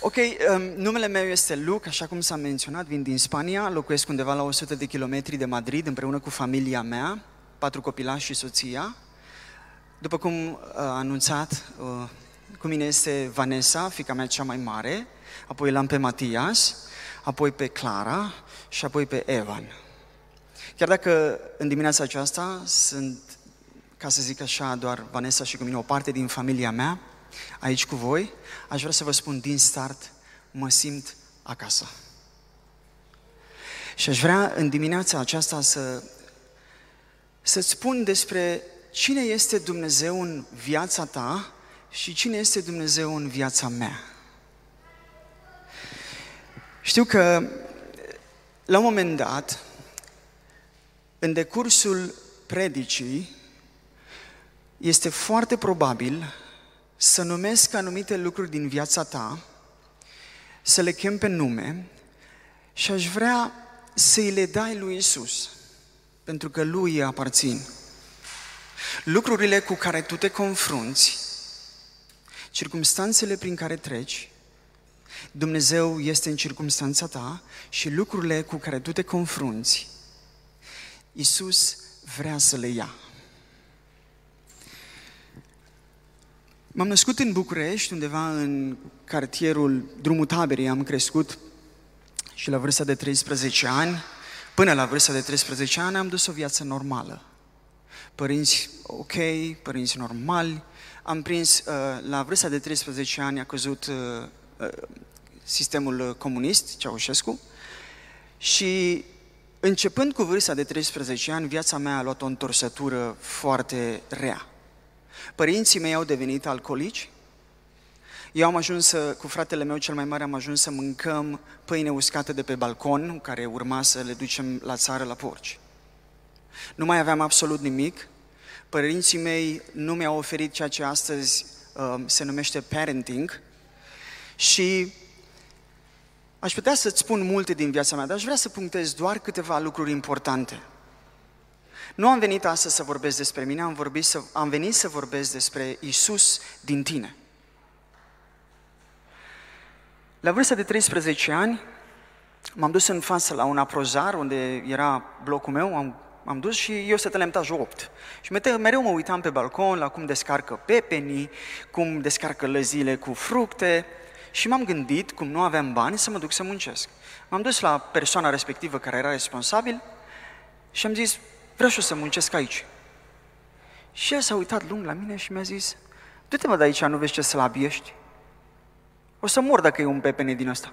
Ok, um, numele meu este Luc, așa cum s-a menționat, vin din Spania, locuiesc undeva la 100 de kilometri de Madrid împreună cu familia mea, patru copilași și soția. După cum uh, a anunțat, uh, cu mine este Vanessa, fica mea cea mai mare, apoi l-am pe Matias, apoi pe Clara și apoi pe Evan. Chiar dacă în dimineața aceasta sunt, ca să zic așa, doar Vanessa și cu mine o parte din familia mea, aici cu voi, aș vrea să vă spun din start, mă simt acasă. Și aș vrea în dimineața aceasta să, să-ți spun despre cine este Dumnezeu în viața ta și cine este Dumnezeu în viața mea. Știu că la un moment dat, în decursul predicii, este foarte probabil să numesc anumite lucruri din viața ta, să le chem pe nume și aș vrea să-i le dai lui Isus, pentru că lui aparțin. Lucrurile cu care tu te confrunți, circumstanțele prin care treci, Dumnezeu este în circumstanța ta și lucrurile cu care tu te confrunți, Isus vrea să le ia. M-am născut în București, undeva în cartierul Drumul Taberii, am crescut și la vârsta de 13 ani, până la vârsta de 13 ani, am dus o viață normală. Părinți ok, părinți normali. Am prins, uh, la vârsta de 13 ani a căzut uh, uh, sistemul comunist, Ceaușescu, și începând cu vârsta de 13 ani, viața mea a luat o întorsătură foarte rea. Părinții mei au devenit alcoolici. Eu am ajuns să, cu fratele meu cel mai mare, am ajuns să mâncăm pâine uscată de pe balcon, care urma să le ducem la țară la porci. Nu mai aveam absolut nimic. Părinții mei nu mi-au oferit ceea ce astăzi uh, se numește parenting și aș putea să-ți spun multe din viața mea, dar aș vrea să punctez doar câteva lucruri importante. Nu am venit astăzi să vorbesc despre mine, am, vorbit să, am venit să vorbesc despre Isus din tine. La vârsta de 13 ani, m-am dus în față la un aprozar unde era blocul meu, am, am dus și eu stăteam la etajul 8. Și mereu mă uitam pe balcon la cum descarcă pepenii, cum descarcă lăzile cu fructe și m-am gândit, cum nu aveam bani, să mă duc să muncesc. M-am dus la persoana respectivă care era responsabil și am zis, vreau și eu să muncesc aici. Și el s-a uitat lung la mine și mi-a zis, du-te mă de aici, nu vezi ce slab ești? O să mor dacă e un pepene din ăsta.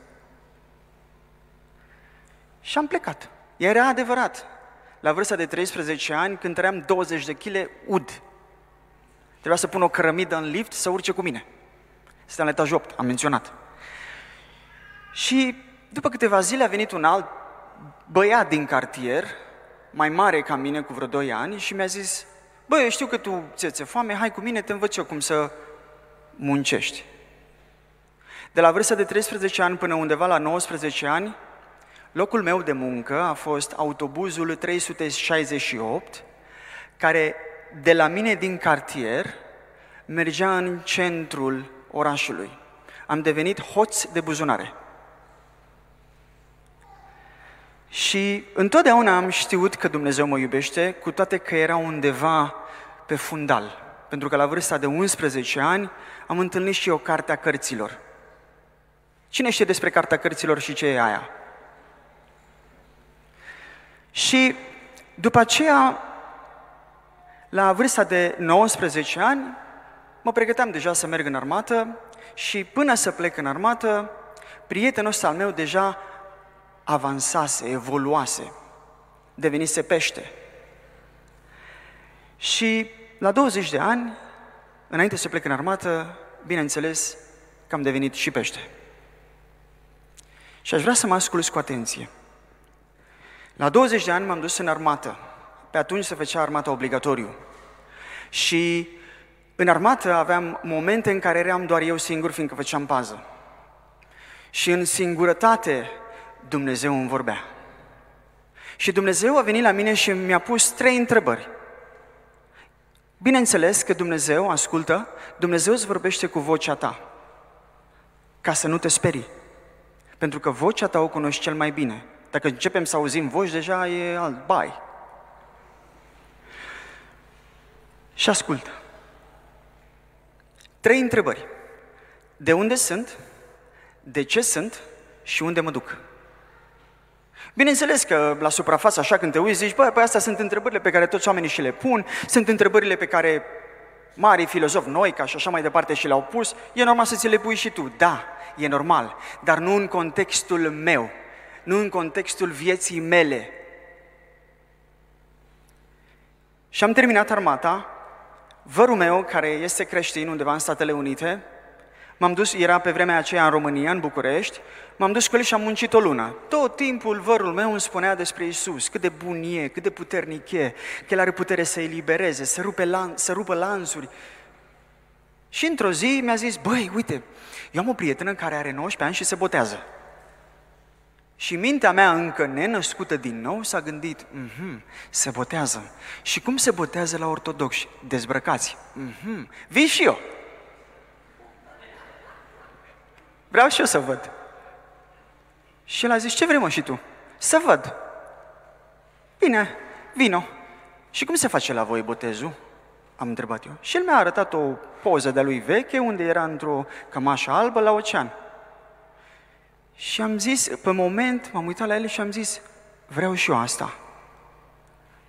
Și am plecat. Era adevărat. La vârsta de 13 ani, când trăiam 20 de kg, ud. Trebuia să pun o cărămidă în lift să urce cu mine. Stăteam la etajul 8, am menționat. Și după câteva zile a venit un alt băiat din cartier, mai mare ca mine, cu vreo 2 ani, și mi-a zis, bă, eu știu că tu ți-e foame, hai cu mine, te învăț eu cum să muncești. De la vârsta de 13 ani până undeva la 19 ani, locul meu de muncă a fost autobuzul 368, care de la mine din cartier mergea în centrul orașului. Am devenit hoț de buzunare. Și întotdeauna am știut că Dumnezeu mă iubește, cu toate că era undeva pe fundal. Pentru că la vârsta de 11 ani am întâlnit și eu Cartea Cărților. Cine știe despre Cartea Cărților și ce e aia? Și după aceea, la vârsta de 19 ani, mă pregăteam deja să merg în armată și până să plec în armată, prietenul ăsta al meu deja avansase, evoluase, devenise pește. Și la 20 de ani, înainte să plec în armată, bineînțeles că am devenit și pește. Și aș vrea să mă asculți cu atenție. La 20 de ani m-am dus în armată. Pe atunci se făcea armata obligatoriu. Și în armată aveam momente în care eram doar eu singur, fiindcă făceam pază. Și în singurătate Dumnezeu îmi vorbea. Și Dumnezeu a venit la mine și mi-a pus trei întrebări. Bineînțeles că Dumnezeu, ascultă, Dumnezeu îți vorbește cu vocea ta. ca să nu te sperii. Pentru că vocea ta o cunoști cel mai bine. Dacă începem să auzim voci, deja e alt bai. Și ascultă. Trei întrebări. De unde sunt? De ce sunt? Și unde mă duc? Bineînțeles că la suprafață, așa când te uiți, zici, bă, păi astea sunt întrebările pe care toți oamenii și le pun, sunt întrebările pe care mari filozofi noi, ca și așa mai departe, și le-au pus, e normal să ți le pui și tu. Da, e normal, dar nu în contextul meu, nu în contextul vieții mele. Și am terminat armata, vărul meu, care este creștin undeva în Statele Unite, m-am dus, era pe vremea aceea în România, în București, m-am dus cu el și am muncit o lună. Tot timpul vărul meu îmi spunea despre Isus, cât de bun e, cât de puternic e, că el are putere să elibereze, să, rupe lan- să rupă lanțuri. Și într-o zi mi-a zis, băi, uite, eu am o prietenă care are 19 ani și se botează. Și mintea mea încă nenăscută din nou s-a gândit, mm-hmm, se botează. Și cum se botează la ortodoxi? Dezbrăcați. Mm-hmm, vii și eu. Vreau și eu să văd. Și el a zis, ce vrei mă și tu? Să văd. Bine, vino. Și cum se face la voi botezul? Am întrebat eu. Și el mi-a arătat o poză de lui veche, unde era într-o cămașă albă la ocean. Și am zis, pe moment, m-am uitat la el și am zis, vreau și eu asta.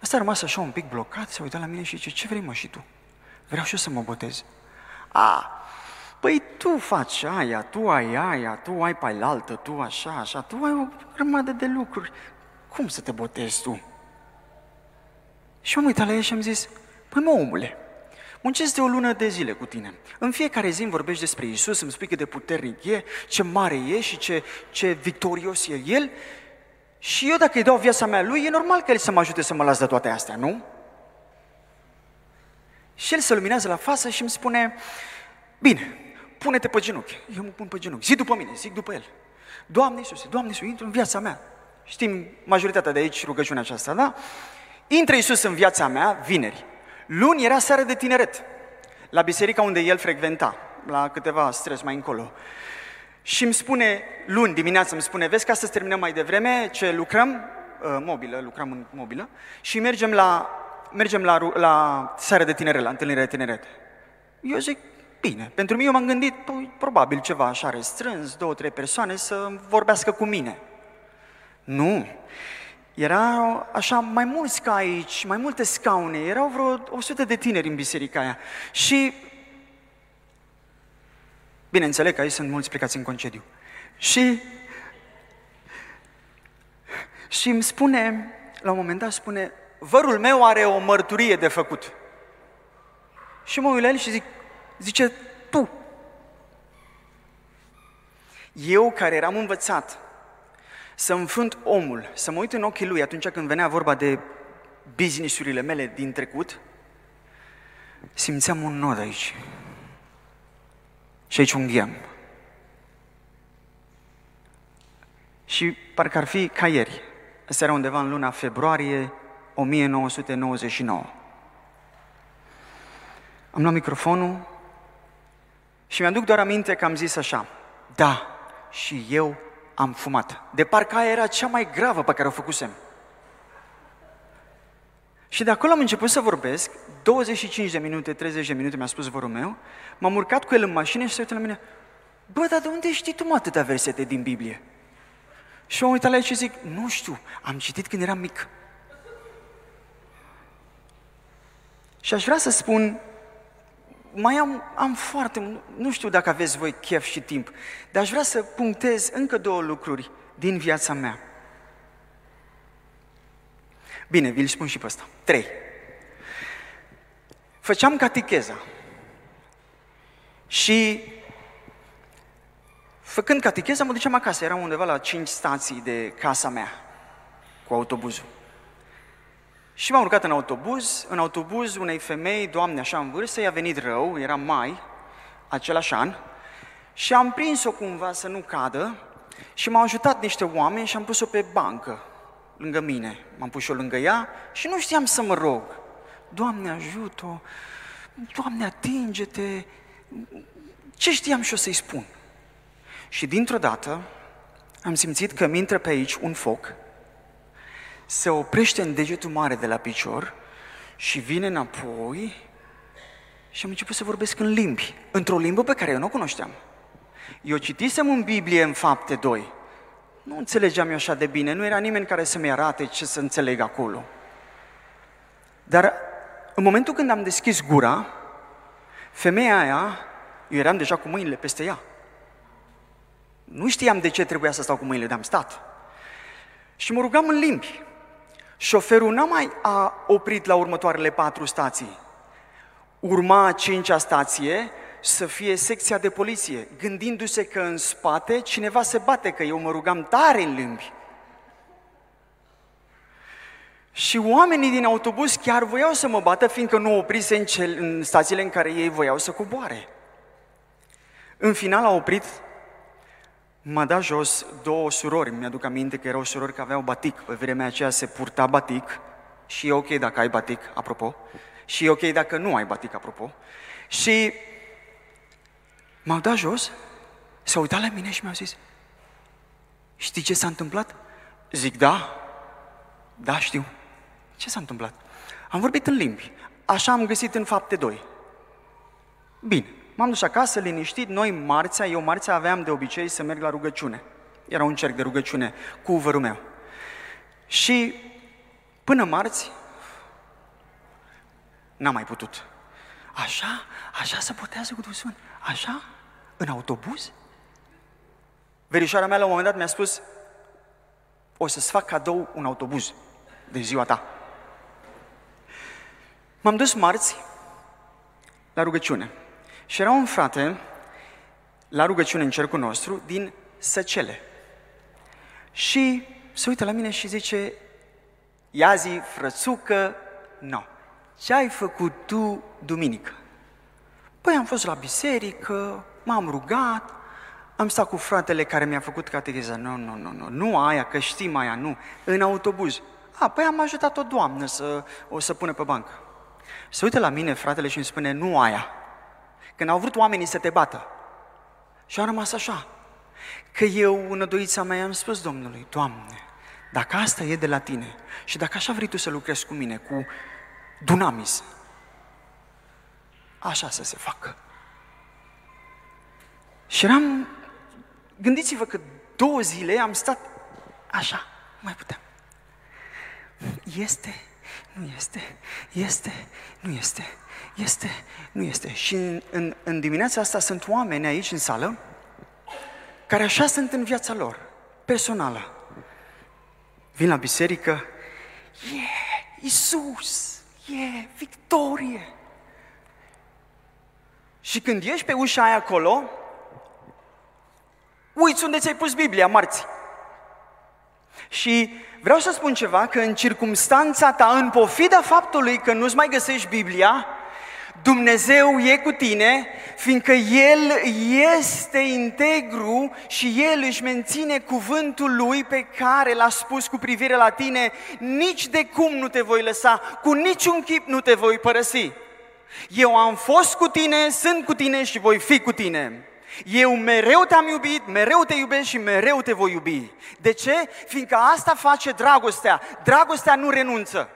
Asta a rămas așa un pic blocat, s-a uitat la mine și zice, ce vrei mă și tu? Vreau și eu să mă botez. A, păi tu faci aia, tu ai aia, tu ai pe altă, tu așa, așa, tu ai o grămadă de lucruri. Cum să te botezi tu? Și am uitat la el și am zis, păi mă omule, Muncesc de o lună de zile cu tine. În fiecare zi îmi vorbești despre Isus, îmi spui cât de puternic e, ce mare e și ce, ce victorios e El. Și eu dacă îi dau viața mea lui, e normal că El să mă ajute să mă las de toate astea, nu? Și El se luminează la față și îmi spune, bine, pune-te pe genunchi. Eu mă pun pe genunchi. Zi după mine, zic după El. Doamne Iisuse, Doamne Iisuse, intru în viața mea. Știm majoritatea de aici rugăciunea aceasta, da? Intră Iisus în viața mea vineri. Luni era seară de tineret, la biserica unde el frecventa, la câteva stres mai încolo. Și îmi spune, luni dimineața îmi spune, vezi ca să terminăm mai devreme ce lucrăm, uh, mobilă, lucrăm în mobilă, și mergem la, mergem la, la seară de tineret, la întâlnire de tineret. Eu zic, bine, pentru mine eu m-am gândit, păi, probabil ceva așa restrâns, două, trei persoane să vorbească cu mine. Nu, era așa mai mulți ca aici, mai multe scaune, erau vreo 100 de tineri în biserica aia. Și, bine, înțeleg că aici sunt mulți plecați în concediu. Și, și îmi spune, la un moment dat spune, vărul meu are o mărturie de făcut. Și mă uit la el și zic, zice, tu. Eu care eram învățat să înfrunt omul, să mă uit în ochii lui atunci când venea vorba de businessurile mele din trecut, simțeam un nod aici. Și aici un ghem. Și parcă ar fi ca ieri. Asta era undeva în luna februarie 1999. Am luat microfonul și mi-aduc doar aminte că am zis așa, da, și eu am fumat. De parcă aia era cea mai gravă pe care o făcusem. Și de acolo am început să vorbesc, 25 de minute, 30 de minute mi-a spus vorul meu, m-am urcat cu el în mașină și se uită la mine, bă, dar de unde știi tu mă atâtea versete din Biblie? Și am uitat la el și zic, nu știu, am citit când eram mic. Și aș vrea să spun mai am, am foarte, nu știu dacă aveți voi chef și timp, dar aș vrea să punctez încă două lucruri din viața mea. Bine, vi-l spun și pe ăsta. Trei. Făceam catecheza și făcând catecheza mă duceam acasă. Eram undeva la cinci stații de casa mea cu autobuzul. Și m-am urcat în autobuz, în autobuz unei femei, doamne așa în vârstă, i-a venit rău, era mai, același an, și am prins-o cumva să nu cadă și m-au ajutat niște oameni și am pus-o pe bancă, lângă mine. M-am pus eu lângă ea și nu știam să mă rog. Doamne, ajută-o, Doamne, atinge-te. Ce știam și o să-i spun? Și dintr-o dată am simțit că mi intră pe aici un foc, se oprește în degetul mare de la picior și vine înapoi și am început să vorbesc în limbi, într-o limbă pe care eu nu o cunoșteam. Eu citisem în Biblie în fapte 2. Nu înțelegeam eu așa de bine, nu era nimeni care să-mi arate ce să înțeleg acolo. Dar în momentul când am deschis gura, femeia aia, eu eram deja cu mâinile peste ea. Nu știam de ce trebuia să stau cu mâinile, dar am stat. Și mă rugam în limbi. Șoferul n-a mai a oprit la următoarele patru stații. Urma a cincea stație să fie secția de poliție, gândindu-se că în spate cineva se bate, că eu mă rugam tare în limbi. Și oamenii din autobuz chiar voiau să mă bată, fiindcă nu oprise în, cel, în stațiile în care ei voiau să coboare. În final a oprit, m-a dat jos două surori. Mi-aduc aminte că erau surori care aveau batic. Pe vremea aceea se purta batic și e ok dacă ai batic, apropo. Și e ok dacă nu ai batic, apropo. Și m-au dat jos, s-au uitat la mine și mi-au zis, știi ce s-a întâmplat? Zic, da, da, știu. Ce s-a întâmplat? Am vorbit în limbi. Așa am găsit în fapte 2. Bine, m-am dus acasă, liniștit. Noi, marțea, eu marțea aveam de obicei să merg la rugăciune. Era un cerc de rugăciune cu vărul meu. Și până marți, n-am mai putut. Așa? Așa se putează cu Duhul Așa? În autobuz? Verișoara mea la un moment dat mi-a spus o să-ți fac cadou un autobuz de ziua ta. M-am dus marți la rugăciune și era un frate la rugăciune în cercul nostru din Săcele. Și se uită la mine și zice, ia zi, frățucă, nu. No. Ce ai făcut tu duminică? Păi am fost la biserică, m-am rugat, am stat cu fratele care mi-a făcut catecheza. Nu, nu, nu, nu, nu aia, că știm aia, nu. În autobuz. A, păi am ajutat o doamnă să o să pună pe bancă. Se uită la mine fratele și îmi spune, nu aia. Când au vrut oamenii să te bată. Și am rămas așa. Că eu, în doița mea, am spus Domnului, Doamne, dacă asta e de la tine și dacă așa vrei tu să lucrezi cu mine, cu dunamis, așa să se facă. Și eram, gândiți-vă că două zile am stat așa, mai puteam. Este, nu este, este, nu este, este, nu este. Și în, în, în dimineața asta sunt oameni aici în sală care așa sunt în viața lor, personală. Vin la biserică, e, yeah, Iisus, e, yeah, victorie. Și când ieși pe ușa aia acolo, uiți unde ți-ai pus Biblia marți. Și vreau să spun ceva, că în circumstanța ta, în pofida faptului că nu-ți mai găsești Biblia, Dumnezeu e cu tine, fiindcă El este integru și El își menține cuvântul Lui pe care l-a spus cu privire la tine, nici de cum nu te voi lăsa, cu niciun chip nu te voi părăsi. Eu am fost cu tine, sunt cu tine și voi fi cu tine. Eu mereu te-am iubit, mereu te iubesc și mereu te voi iubi. De ce? Fiindcă asta face dragostea. Dragostea nu renunță.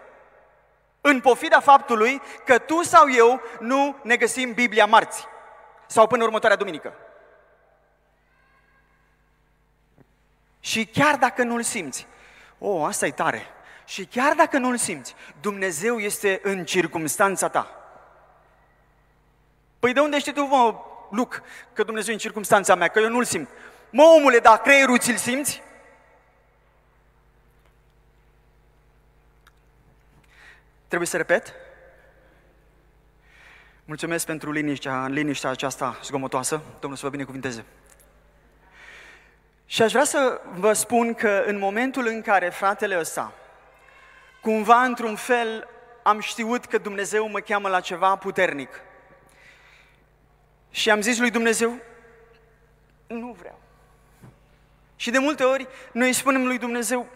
În pofida faptului că tu sau eu nu ne găsim Biblia marți sau până următoarea duminică. Și chiar dacă nu-l simți, o, oh, asta e tare. Și chiar dacă nu-l simți, Dumnezeu este în circumstanța ta. Păi de unde știi tu, mă, Luc, că Dumnezeu e în circunstanța mea, că eu nu-l simt. Mă, omule, dar creierul ți-l simți? Trebuie să repet? Mulțumesc pentru liniștea, liniștea aceasta zgomotoasă. Domnul să vă binecuvinteze. Și aș vrea să vă spun că în momentul în care fratele ăsta, cumva într-un fel am știut că Dumnezeu mă cheamă la ceva puternic. Și am zis lui Dumnezeu, nu vreau. Și de multe ori noi spunem lui Dumnezeu,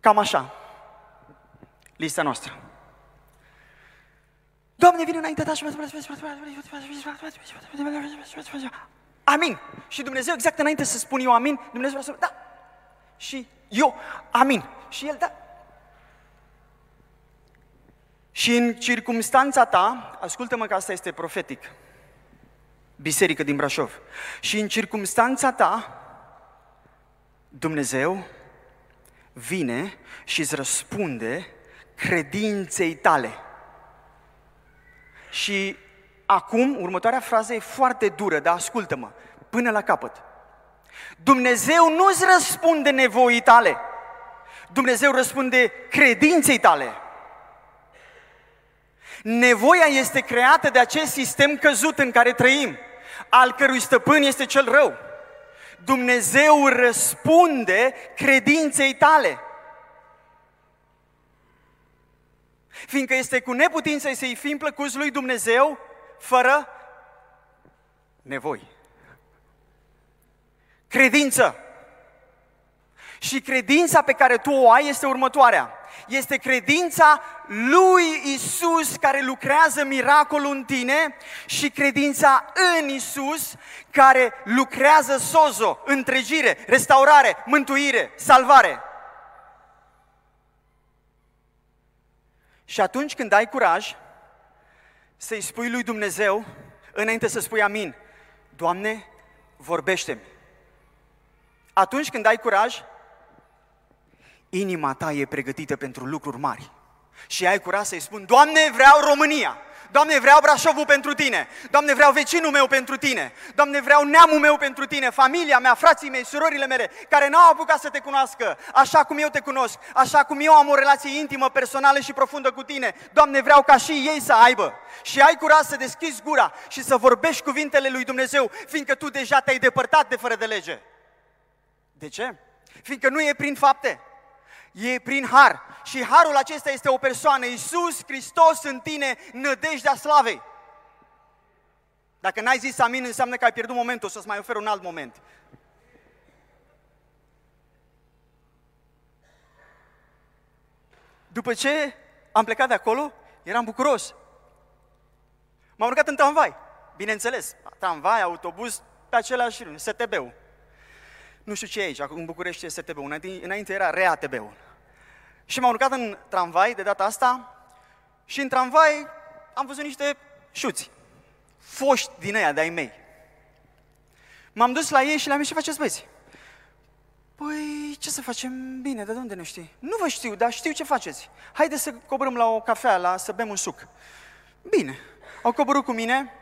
cam așa, lista noastră. Doamne, vine înainte ta și amin. Și Dumnezeu, exact înainte să spun eu amin, Dumnezeu vrea să da. Și eu, amin. Și el, da. Și în circumstanța ta, ascultă-mă că asta este profetic, biserică din Brașov, și în circumstanța ta, Dumnezeu vine și îți răspunde credinței tale. Și acum, următoarea frază e foarte dură, dar ascultă-mă, până la capăt. Dumnezeu nu îți răspunde nevoii tale. Dumnezeu răspunde credinței tale. Nevoia este creată de acest sistem căzut în care trăim, al cărui stăpân este cel rău. Dumnezeu răspunde credinței tale. Fiindcă este cu neputință să-i fim plăcuți lui Dumnezeu fără nevoi. Credință. Și credința pe care tu o ai este următoarea. Este credința lui Isus care lucrează miracolul în tine și credința în Isus care lucrează sozo, întregire, restaurare, mântuire, salvare. Și atunci când ai curaj să-i spui lui Dumnezeu, înainte să spui amin, Doamne, vorbește-mi. Atunci când ai curaj, inima ta e pregătită pentru lucruri mari. Și ai curaj să-i spun, Doamne, vreau România. Doamne, vreau Brașovul pentru tine. Doamne, vreau vecinul meu pentru tine. Doamne, vreau neamul meu pentru tine, familia mea, frații mei, surorile mele, care n-au apucat să te cunoască așa cum eu te cunosc, așa cum eu am o relație intimă, personală și profundă cu tine. Doamne, vreau ca și ei să aibă. Și ai curaj să deschizi gura și să vorbești cuvintele lui Dumnezeu, fiindcă tu deja te-ai depărtat de fără de lege. De ce? Fiindcă nu e prin fapte, e prin har. Și harul acesta este o persoană, Iisus Hristos în tine, nădejdea slavei. Dacă n-ai zis amin, înseamnă că ai pierdut momentul, să-ți mai ofer un alt moment. După ce am plecat de acolo, eram bucuros. M-am urcat în tramvai, bineînțeles. Tramvai, autobuz, pe același STB-ul. Nu știu ce e aici, acum în București este STB-ul, înainte, înainte era RATB-ul. Și m-am urcat în tramvai de data asta și în tramvai am văzut niște șuți, foști din aia de-ai mei. M-am dus la ei și le-am zis, ce faceți băieți? Păi, ce să facem? Bine, de unde nu știi? Nu vă știu, dar știu ce faceți. Haideți să coborâm la o cafea, la, să bem un suc. Bine. Au coborât cu mine.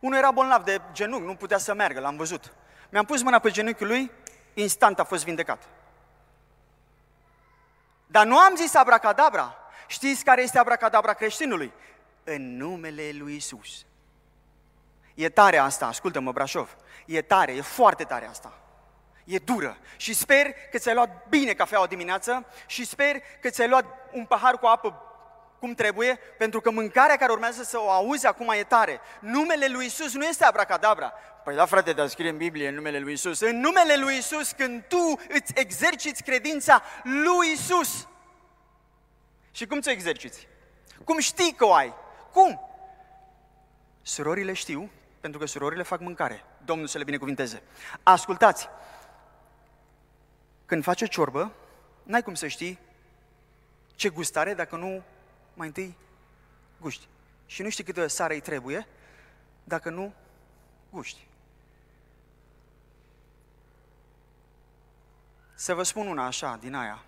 Unul era bolnav de genunchi, nu putea să meargă, l-am văzut. Mi-am pus mâna pe genunchiul lui, instant a fost vindecat. Dar nu am zis abracadabra. Știți care este abracadabra creștinului? În numele lui Isus. E tare asta, ascultă-mă, Brașov. E tare, e foarte tare asta. E dură. Și sper că ți-ai luat bine cafeaua dimineață și sper că ți-ai luat un pahar cu apă cum trebuie, pentru că mâncarea care urmează să o auzi acum e tare. Numele lui Isus nu este abracadabra. Păi da, frate, dar scrie în Biblie în numele lui Isus. În numele lui Isus, când tu îți exerciți credința lui Isus. Și cum ți-o exerciți? Cum știi că o ai? Cum? Surorile știu, pentru că surorile fac mâncare. Domnul să le binecuvinteze. Ascultați, când faci o ciorbă, n-ai cum să știi ce gustare dacă nu mai întâi guști. Și nu știi câtă sare îi trebuie dacă nu guști. Să vă spun una așa, din aia.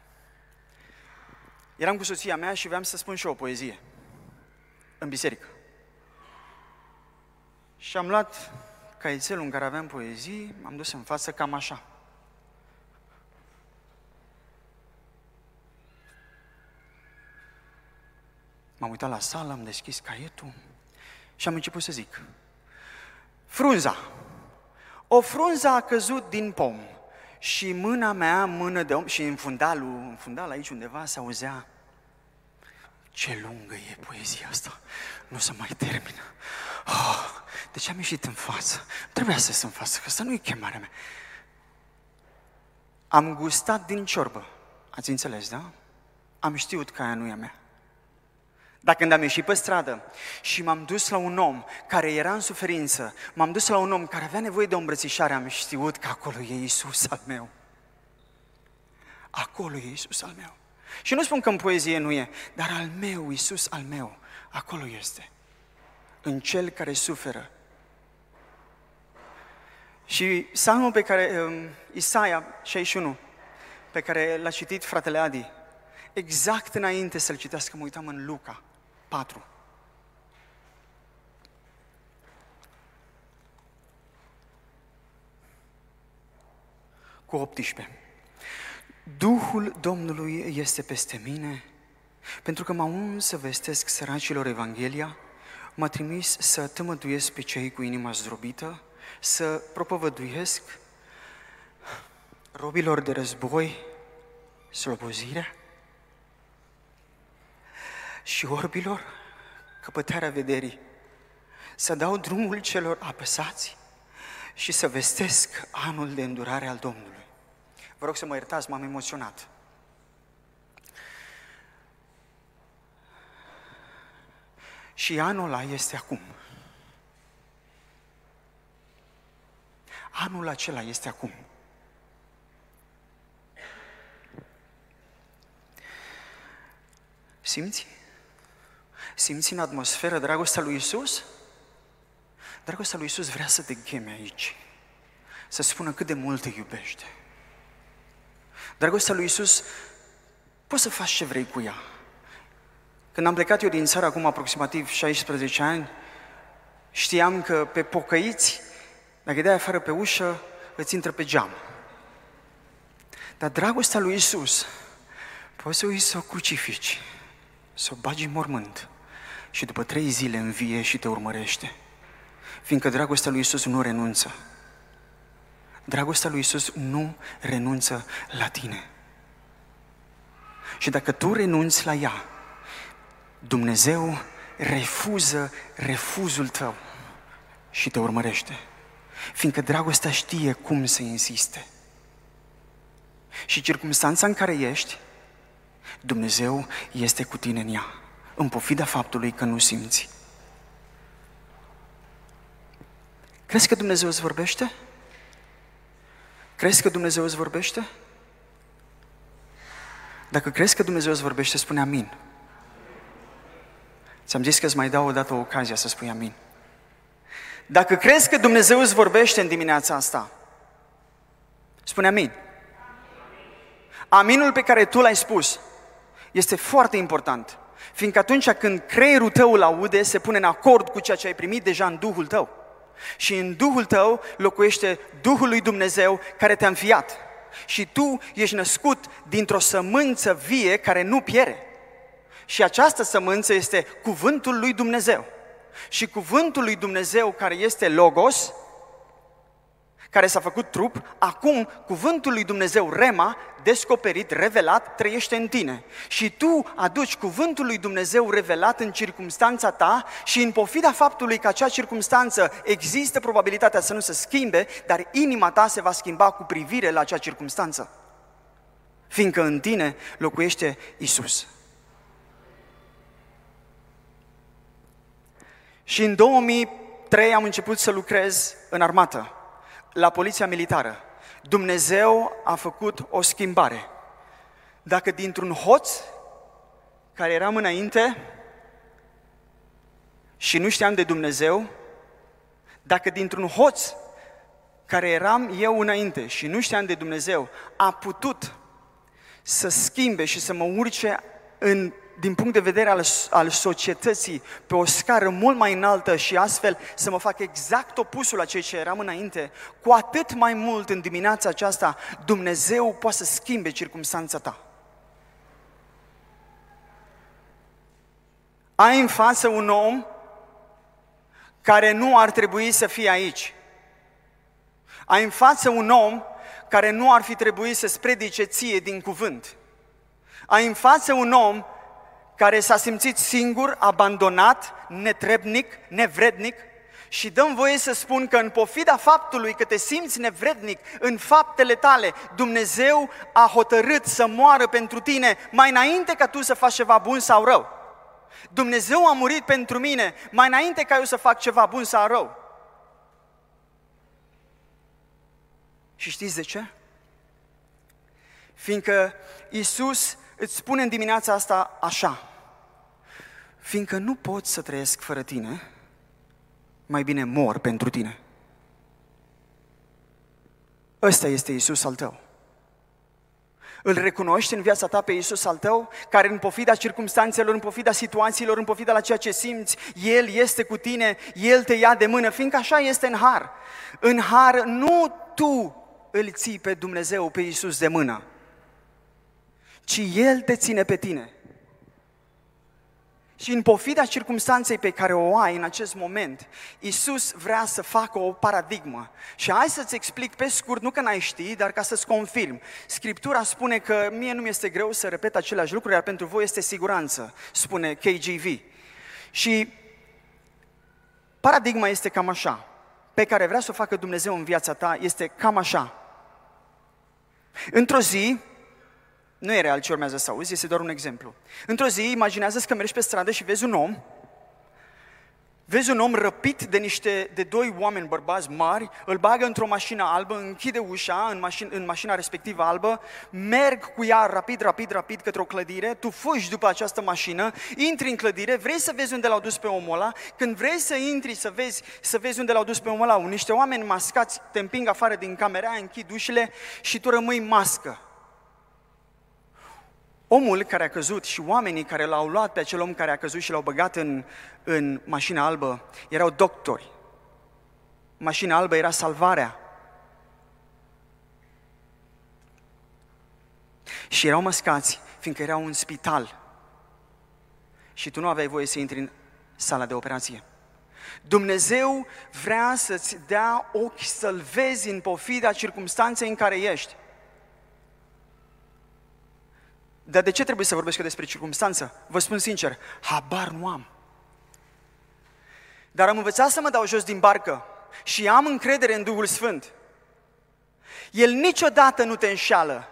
Eram cu soția mea și vreau să spun și eu o poezie în biserică. Și am luat caietelul în care aveam poezii, m-am dus în față cam așa. M-am uitat la sală, am deschis caietul și am început să zic. Frunza. O frunză a căzut din pom și mâna mea, mână de om, și în fundalul, în fundal aici undeva se auzea ce lungă e poezia asta, nu se mai termină. Oh, de ce am ieșit în față? Trebuia să ies în față, că asta nu e chemarea mea. Am gustat din ciorbă, ați înțeles, da? Am știut că aia nu e a mea. Dar când am ieșit pe stradă și m-am dus la un om care era în suferință, m-am dus la un om care avea nevoie de o îmbrățișare, am știut că acolo e Isus al meu. Acolo e Isus al meu. Și nu spun că în poezie nu e, dar al meu, Isus al meu, acolo este. În cel care suferă. Și psalmul pe care, um, Isaia 61, pe care l-a citit fratele Adi, exact înainte să-l citească, mă uitam în Luca 4. Cu 18. Duhul Domnului este peste mine, pentru că m-a uns să vestesc săracilor Evanghelia, m-a trimis să tămăduiesc pe cei cu inima zdrobită, să propovăduiesc robilor de război slobozirea și orbilor căpătarea vederii, să dau drumul celor apăsați și să vestesc anul de îndurare al Domnului. Vă rog să mă iertați, m-am emoționat. Și anul ăla este acum. Anul acela este acum. Simți? Simți în atmosferă dragostea lui Isus? Dragostea lui Isus vrea să te cheme aici. Să spună cât de mult te iubește. Dragostea lui Isus, poți să faci ce vrei cu ea. Când am plecat eu din țară acum aproximativ 16 ani, știam că pe pocăiți, dacă dai afară pe ușă, îți intră pe geam. Dar dragostea lui Isus, poți să uiți să o crucifici, să o bagi în mormânt și după trei zile învie și te urmărește. Fiindcă dragostea lui Isus nu renunță. Dragostea lui Isus nu renunță la tine. Și dacă tu renunți la ea, Dumnezeu refuză refuzul tău și te urmărește. Fiindcă dragostea știe cum să insiste. Și circumstanța în care ești, Dumnezeu este cu tine în ea, în pofida faptului că nu simți. Crezi că Dumnezeu îți vorbește? Crezi că Dumnezeu îți vorbește? Dacă crezi că Dumnezeu îți vorbește, spune amin. Ți-am zis că îți mai dau o dată o ocazia să spui amin. Dacă crezi că Dumnezeu îți vorbește în dimineața asta, spune amin. Aminul pe care tu l-ai spus este foarte important, fiindcă atunci când creierul tău îl aude, se pune în acord cu ceea ce ai primit deja în Duhul tău. Și în Duhul tău locuiește Duhul lui Dumnezeu care te-a înfiat. Și tu ești născut dintr-o sămânță vie care nu piere. Și această sămânță este cuvântul lui Dumnezeu. Și cuvântul lui Dumnezeu care este Logos, care s-a făcut trup, acum cuvântul lui Dumnezeu, Rema, descoperit, revelat, trăiește în tine. Și tu aduci cuvântul lui Dumnezeu revelat în circumstanța ta și în pofida faptului că acea circumstanță există probabilitatea să nu se schimbe, dar inima ta se va schimba cu privire la acea circumstanță. Fiindcă în tine locuiește Isus. Și în 2003 am început să lucrez în armată la poliția militară. Dumnezeu a făcut o schimbare. Dacă dintr-un hoț care eram înainte și nu știam de Dumnezeu, dacă dintr-un hoț care eram eu înainte și nu știam de Dumnezeu, a putut să schimbe și să mă urce în din punct de vedere al, al societății pe o scară mult mai înaltă și astfel să mă fac exact opusul a ceea ce eram înainte, cu atât mai mult în dimineața aceasta Dumnezeu poate să schimbe circumstanța ta. Ai în față un om care nu ar trebui să fie aici. Ai în față un om care nu ar fi trebuit să-ți predice ție din cuvânt. Ai în față un om care s-a simțit singur, abandonat, netrebnic, nevrednic și dăm voie să spun că în pofida faptului că te simți nevrednic în faptele tale, Dumnezeu a hotărât să moară pentru tine mai înainte ca tu să faci ceva bun sau rău. Dumnezeu a murit pentru mine mai înainte ca eu să fac ceva bun sau rău. Și știți de ce? Fiindcă Isus îți spune în dimineața asta așa, fiindcă nu pot să trăiesc fără tine, mai bine mor pentru tine. Ăsta este Isus al tău. Îl recunoști în viața ta pe Isus al tău, care în pofida circumstanțelor, în pofida situațiilor, în pofida la ceea ce simți, El este cu tine, El te ia de mână, fiindcă așa este în har. În har nu tu îl ții pe Dumnezeu, pe Isus de mână, ci El te ține pe tine. Și în pofida circumstanței pe care o ai în acest moment, Isus vrea să facă o paradigmă. Și hai să-ți explic pe scurt, nu că n-ai ști, dar ca să-ți confirm. Scriptura spune că mie nu mi este greu să repet aceleași lucruri, iar pentru voi este siguranță, spune KGV. Și paradigma este cam așa, pe care vrea să o facă Dumnezeu în viața ta, este cam așa. Într-o zi, nu e real ce urmează să auzi, este doar un exemplu. Într-o zi, imaginează că mergi pe stradă și vezi un om, vezi un om răpit de niște, de doi oameni bărbați mari, îl bagă într-o mașină albă, închide ușa în, mașin, în mașina respectivă albă, merg cu ea rapid, rapid, rapid către o clădire, tu fugi după această mașină, intri în clădire, vrei să vezi unde l-au dus pe omul ăla, când vrei să intri să vezi, să vezi unde l-au dus pe omul ăla, niște oameni mascați te împing afară din camera, închid ușile și tu rămâi mască omul care a căzut și oamenii care l-au luat pe acel om care a căzut și l-au băgat în, în mașina albă erau doctori. Mașina albă era salvarea. Și erau măscați, fiindcă erau în spital. Și tu nu aveai voie să intri în sala de operație. Dumnezeu vrea să-ți dea ochi să-L vezi în pofida circumstanței în care ești. Dar de ce trebuie să vorbesc eu despre circunstanță? Vă spun sincer, habar nu am. Dar am învățat să mă dau jos din barcă și am încredere în Duhul Sfânt. El niciodată nu te înșală.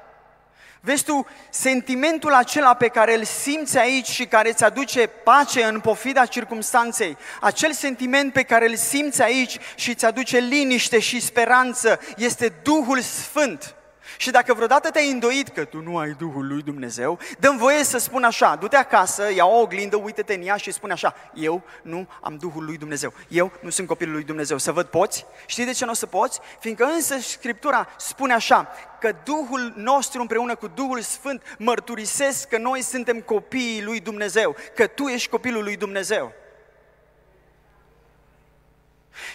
Vezi tu, sentimentul acela pe care îl simți aici și care îți aduce pace în pofida circumstanței, acel sentiment pe care îl simți aici și îți aduce liniște și speranță, este Duhul Sfânt. Și dacă vreodată te-ai îndoit că tu nu ai Duhul lui Dumnezeu, dăm voie să spun așa, du-te acasă, ia o oglindă, uite-te în ea și spune așa, eu nu am Duhul lui Dumnezeu, eu nu sunt copilul lui Dumnezeu. Să văd poți? Știi de ce nu o să poți? Fiindcă însă Scriptura spune așa, că Duhul nostru împreună cu Duhul Sfânt mărturisesc că noi suntem copiii lui Dumnezeu, că tu ești copilul lui Dumnezeu.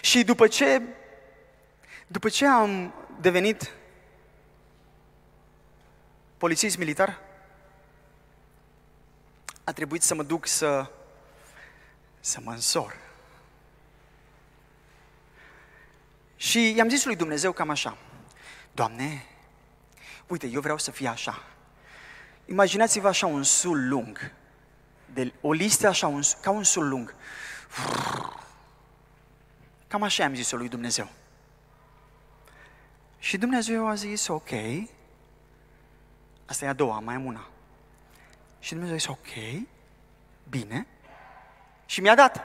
Și după ce, după ce am devenit polițist militar, a trebuit să mă duc să, să mă însor. Și i-am zis lui Dumnezeu cam așa, Doamne, uite, eu vreau să fie așa. Imaginați-vă așa un sul lung, de, o listă așa, un, ca un sul lung. Cam așa am zis-o lui Dumnezeu. Și Dumnezeu a zis, ok, Asta e a doua, mai am una. Și Dumnezeu a zis, ok, bine. Și mi-a dat.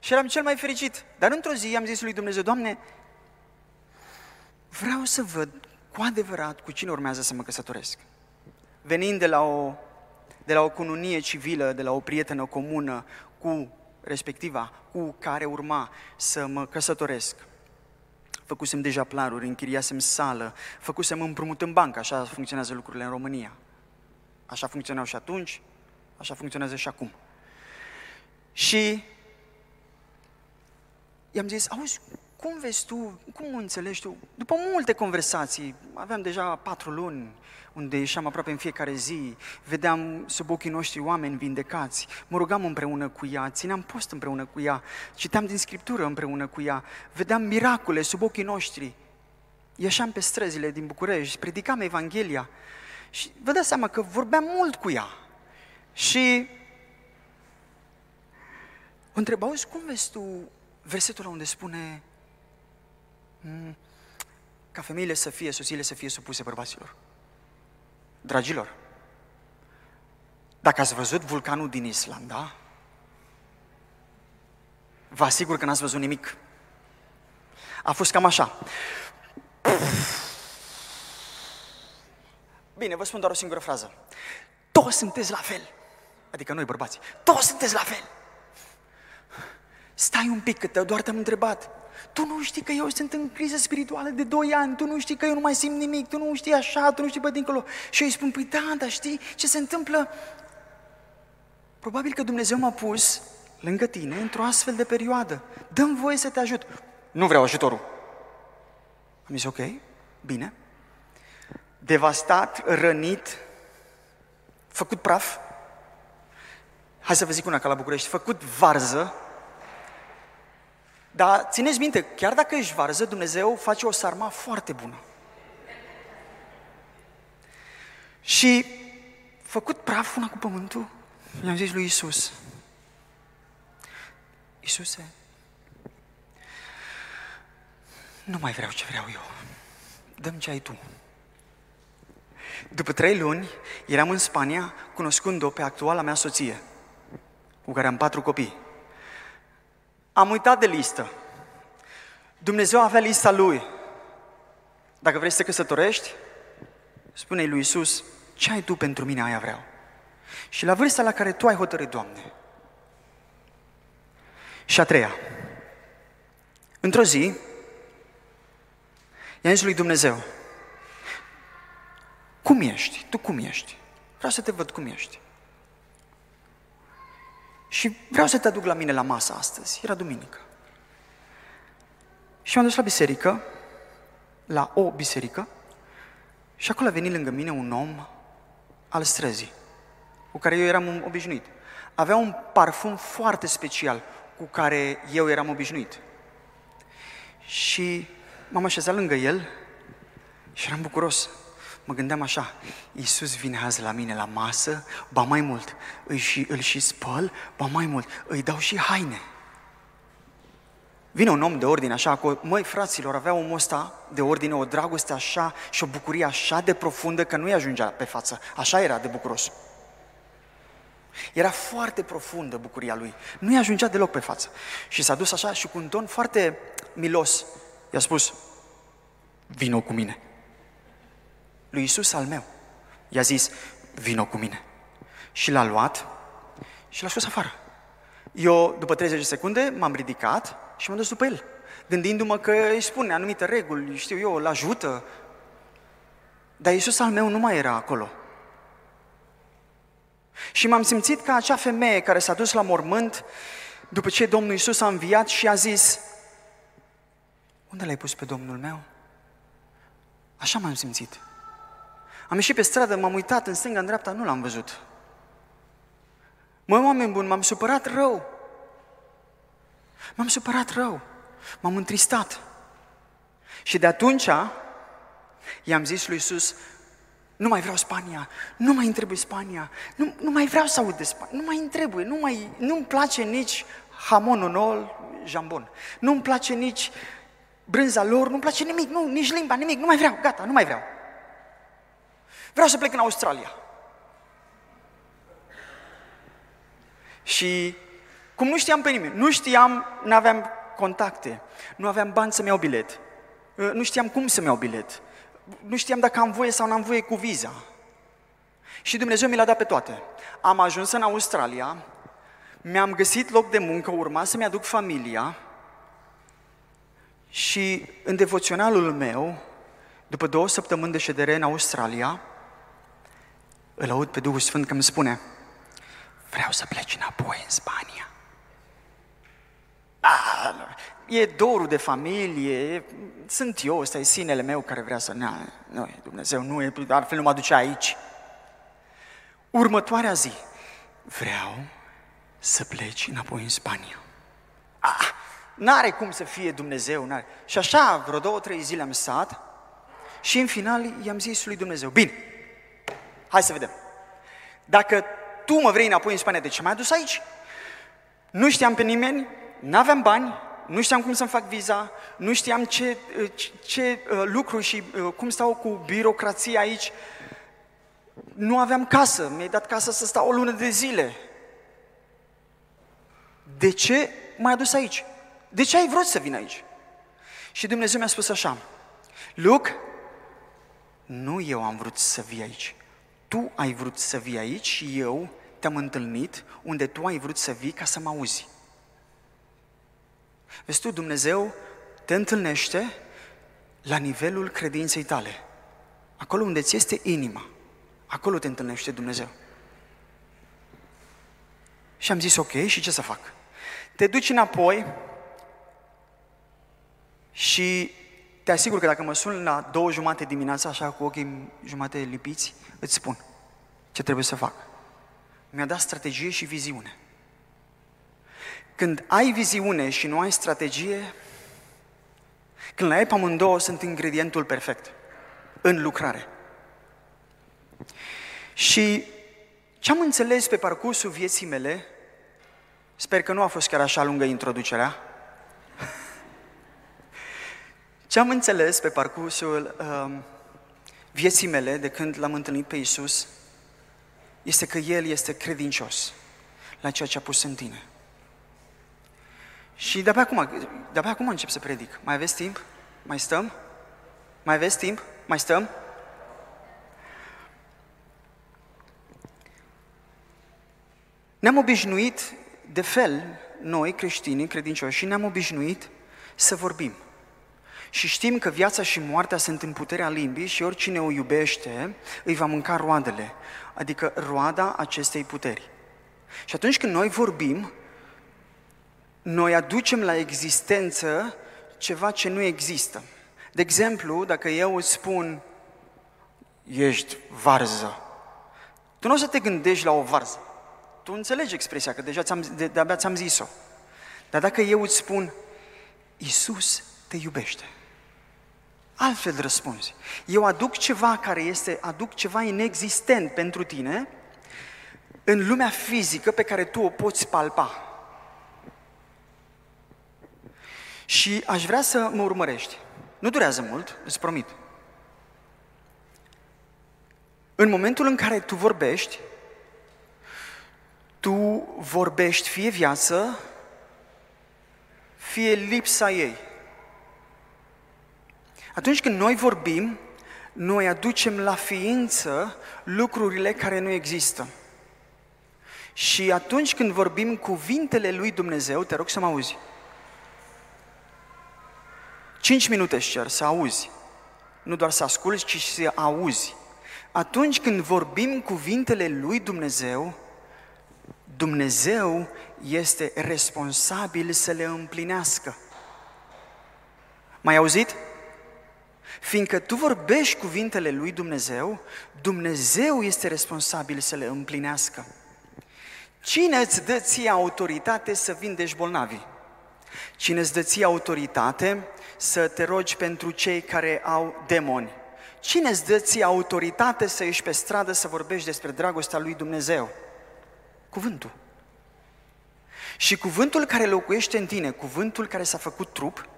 Și eram cel mai fericit. Dar într-o zi i-am zis lui Dumnezeu, Doamne, vreau să văd cu adevărat cu cine urmează să mă căsătoresc. Venind de la o, de la o cununie civilă, de la o prietenă comună cu respectiva, cu care urma să mă căsătoresc făcusem deja planuri, închiriasem sală, făcusem împrumut în bancă, așa funcționează lucrurile în România. Așa funcționau și atunci, așa funcționează și acum. Și i-am zis, auzi, cum vezi tu, cum înțelegi tu? După multe conversații, aveam deja patru luni unde ieșeam aproape în fiecare zi, vedeam sub ochii noștri oameni vindecați, mă rugam împreună cu ea, țineam post împreună cu ea, citeam din Scriptură împreună cu ea, vedeam miracole sub ochii noștri. Ieșeam pe străzile din București, predicam Evanghelia și vă dați seama că vorbeam mult cu ea. Și o întreb, auzi, cum vezi tu versetul unde spune mm, ca femeile să fie, soțiile să fie supuse bărbaților? Dragilor, Dacă ați văzut vulcanul din Islanda, vă asigur că n-ați văzut nimic. A fost cam așa. Bine, vă spun doar o singură frază. Toți sunteți la fel. Adică noi bărbați. Toți sunteți la fel. Stai un pic, că doar te-am întrebat. Tu nu știi că eu sunt în criză spirituală de 2 ani, tu nu știi că eu nu mai simt nimic, tu nu știi așa, tu nu știi pe dincolo. Și eu îi spun, păi da, dar știi ce se întâmplă? Probabil că Dumnezeu m-a pus lângă tine într-o astfel de perioadă. Dăm voie să te ajut. Nu vreau ajutorul. Am zis, ok, bine. Devastat, rănit, făcut praf. Hai să vă zic una ca la București, făcut varză, dar țineți minte, chiar dacă ești varză, Dumnezeu face o sarma foarte bună. Și făcut praf una cu pământul, i-am zis lui Isus, Isuse, nu mai vreau ce vreau eu. Dăm ce ai tu. După trei luni, eram în Spania, cunoscând-o pe actuala mea soție, cu care am patru copii. Am uitat de listă. Dumnezeu avea lista lui. Dacă vrei să te căsătorești, spune-i lui Isus, ce ai tu pentru mine, aia vreau. Și la vârsta la care tu ai hotărât, Doamne. Și a treia. Într-o zi, i-am zis lui Dumnezeu, cum ești? Tu cum ești? Vreau să te văd cum ești. Și vreau să te aduc la mine la masă astăzi. Era duminică. Și m-am dus la biserică, la o biserică, și acolo a venit lângă mine un om al străzii, cu care eu eram obișnuit. Avea un parfum foarte special cu care eu eram obișnuit. Și m-am așezat lângă el și eram bucuros mă gândeam așa, Iisus vine azi la mine la masă, ba mai mult, îi și, îl și spăl, ba mai mult, îi dau și haine. Vine un om de ordine așa, cu, măi fraților, avea omul ăsta de ordine, o dragoste așa și o bucurie așa de profundă că nu-i ajungea pe față. Așa era de bucuros. Era foarte profundă bucuria lui. Nu-i ajungea deloc pe față. Și s-a dus așa și cu un ton foarte milos. I-a spus, vino cu mine lui Isus al meu. I-a zis, vino cu mine. Și l-a luat și l-a scos afară. Eu, după 30 de secunde, m-am ridicat și m-am dus după el, gândindu-mă că îi spune anumite reguli, știu eu, îl ajută. Dar Iisus al meu nu mai era acolo. Și m-am simțit ca acea femeie care s-a dus la mormânt după ce Domnul Iisus a înviat și a zis, unde l-ai pus pe Domnul meu? Așa m-am simțit. Am ieșit pe stradă, m-am uitat în stânga, în dreapta, nu l-am văzut. Măi, oameni buni, m-am supărat rău. M-am supărat rău. M-am întristat. Și de atunci i-am zis lui Iisus, nu mai vreau Spania, nu mai trebuie Spania, nu, nu mai vreau să aud de Spania, nu mai îmi trebuie, nu mai, nu-mi place nici hamonul nou, jambon, nu-mi place nici brânza lor, nu-mi place nimic, nu, nici limba, nimic, nu mai vreau, gata, nu mai vreau. Vreau să plec în Australia. Și cum nu știam pe nimeni, nu știam, nu aveam contacte, nu aveam bani să-mi iau bilet, uh, nu știam cum să-mi iau bilet, nu știam dacă am voie sau nu am voie cu viza. Și Dumnezeu mi l-a dat pe toate. Am ajuns în Australia, mi-am găsit loc de muncă, urma să-mi aduc familia și în devoționalul meu, după două săptămâni de ședere în Australia, îl aud pe Duhul Sfânt că îmi spune, vreau să pleci înapoi în Spania. Ah, e dorul de familie, sunt eu, ăsta e sinele meu care vrea să... Ne, nu, Dumnezeu nu e, altfel nu mă duce aici. Următoarea zi, vreau să pleci înapoi în Spania. Ah, n-are cum să fie Dumnezeu, n-are. Și așa, vreo două, trei zile am stat și în final i-am zis lui Dumnezeu, bine, Hai să vedem. Dacă tu mă vrei înapoi în Spania, de ce m-ai adus aici? Nu știam pe nimeni, nu aveam bani, nu știam cum să-mi fac viza, nu știam ce, ce, ce uh, lucru și uh, cum stau cu birocrația aici. Nu aveam casă, mi-ai dat casă să stau o lună de zile. De ce m-ai adus aici? De ce ai vrut să vin aici? Și Dumnezeu mi-a spus așa, Luc, nu eu am vrut să vii aici. Tu ai vrut să vii aici și eu te-am întâlnit unde tu ai vrut să vii ca să mă auzi. Vezi tu, Dumnezeu te întâlnește la nivelul credinței tale. Acolo unde ți este inima, acolo te întâlnește Dumnezeu. Și am zis, ok, și ce să fac? Te duci înapoi și te asigur că dacă mă sun la două jumate dimineața, așa cu ochii jumate lipiți, îți spun ce trebuie să fac. Mi-a dat strategie și viziune. Când ai viziune și nu ai strategie, când le ai pe amândouă, sunt ingredientul perfect în lucrare. Și ce am înțeles pe parcursul vieții mele, sper că nu a fost chiar așa lungă introducerea, ce am înțeles pe parcursul um, vieții mele de când l-am întâlnit pe Isus, este că El este credincios la ceea ce a pus în tine. Și de-abia acum, de-abia acum încep să predic. Mai aveți timp? Mai stăm? Mai aveți timp? Mai stăm? Ne-am obișnuit, de fel, noi creștinii, credincioși, și ne-am obișnuit să vorbim. Și știm că viața și moartea sunt în puterea limbii și oricine o iubește îi va mânca roadele, adică roada acestei puteri. Și atunci când noi vorbim, noi aducem la existență ceva ce nu există. De exemplu, dacă eu îți spun, ești varză, tu nu o să te gândești la o varză. Tu înțelegi expresia, că deja ți-am, de, de-abia ți-am zis-o. Dar dacă eu îți spun, Iisus te iubește, altfel răspunzi. Eu aduc ceva care este, aduc ceva inexistent pentru tine în lumea fizică pe care tu o poți palpa. Și aș vrea să mă urmărești. Nu durează mult, îți promit. În momentul în care tu vorbești, tu vorbești fie viață, fie lipsa ei. Atunci când noi vorbim, noi aducem la ființă lucrurile care nu există. Și atunci când vorbim cuvintele lui Dumnezeu, te rog să mă auzi, Cinci minute își șcer să auzi. Nu doar să asculți, ci și să auzi. Atunci când vorbim cuvintele lui Dumnezeu, Dumnezeu este responsabil să le împlinească. Mai auzit? Fiindcă tu vorbești cuvintele lui Dumnezeu, Dumnezeu este responsabil să le împlinească. Cine îți dă ție autoritate să vindești bolnavii? Cine îți dă ție autoritate să te rogi pentru cei care au demoni? Cine îți dă ție autoritate să ieși pe stradă să vorbești despre dragostea lui Dumnezeu? Cuvântul. Și cuvântul care locuiește în tine, cuvântul care s-a făcut trup,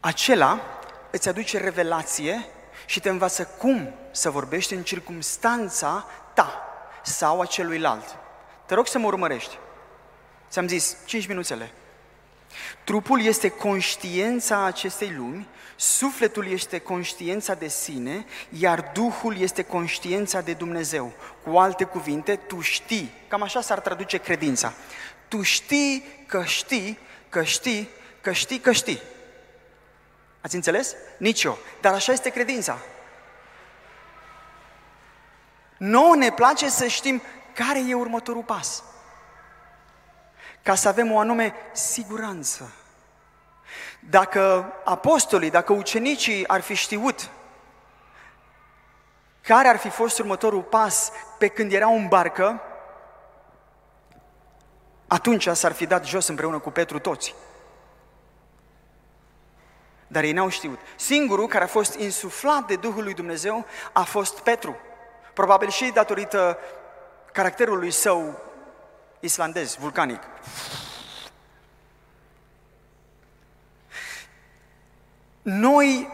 acela îți aduce revelație și te învață cum să vorbești în circumstanța ta sau a celuilalt. Te rog să mă urmărești. Ți-am zis, 5 minuțele. Trupul este conștiența acestei lumi, sufletul este conștiența de sine, iar Duhul este conștiența de Dumnezeu. Cu alte cuvinte, tu știi, cam așa s-ar traduce credința. Tu știi că știi, că știi, că știi, că știi. Ați înțeles? Nici eu. Dar așa este credința. Nouă ne place să știm care e următorul pas ca să avem o anume siguranță. Dacă apostolii, dacă ucenicii ar fi știut care ar fi fost următorul pas pe când erau în barcă, atunci s-ar fi dat jos împreună cu Petru toți. Dar ei n-au știut. Singurul care a fost insuflat de Duhul lui Dumnezeu a fost Petru. Probabil și datorită caracterului său islandez, vulcanic. Noi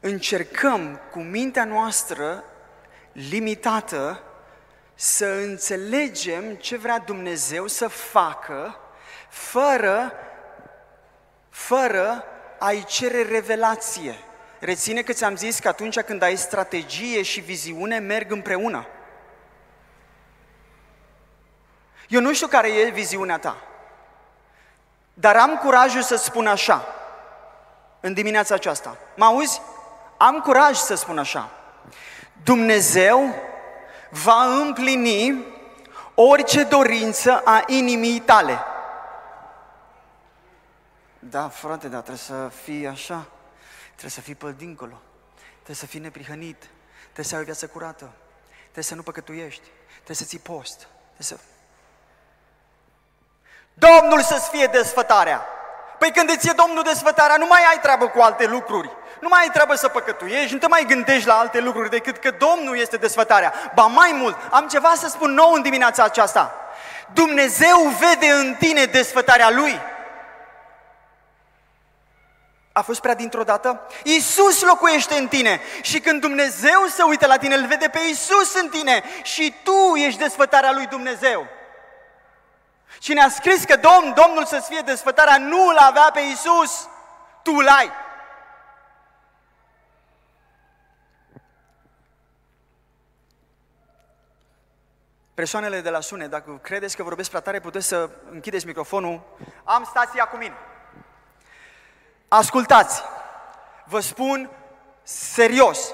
încercăm cu mintea noastră limitată să înțelegem ce vrea Dumnezeu să facă fără, fără a-i cere revelație. Reține că ți-am zis că atunci când ai strategie și viziune, merg împreună. Eu nu știu care e viziunea ta, dar am curajul să spun așa, în dimineața aceasta. Mă auzi? Am curaj să spun așa. Dumnezeu va împlini orice dorință a inimii tale. Da, frate, dar trebuie să fii așa. Trebuie să fii pe dincolo. Trebuie să fii neprihănit. Trebuie să ai o viață curată. Trebuie să nu păcătuiești. Trebuie să ții post. Trebuie să... Domnul să-ți fie desfătarea. Păi când îți e Domnul desfătarea, nu mai ai treabă cu alte lucruri. Nu mai ai treabă să păcătuiești, nu te mai gândești la alte lucruri decât că Domnul este desfătarea. Ba mai mult, am ceva să spun nou în dimineața aceasta. Dumnezeu vede în tine desfătarea Lui. A fost prea dintr-o dată? Iisus locuiește în tine și când Dumnezeu se uită la tine, îl vede pe Iisus în tine și tu ești desfătarea lui Dumnezeu. Cine a scris că Domn, Domnul să-ți fie desfătarea, nu îl avea pe Iisus, tu îl ai. Persoanele de la Sune, dacă credeți că vorbesc prea tare, puteți să închideți microfonul. Am stația cu mine. Ascultați, vă spun serios.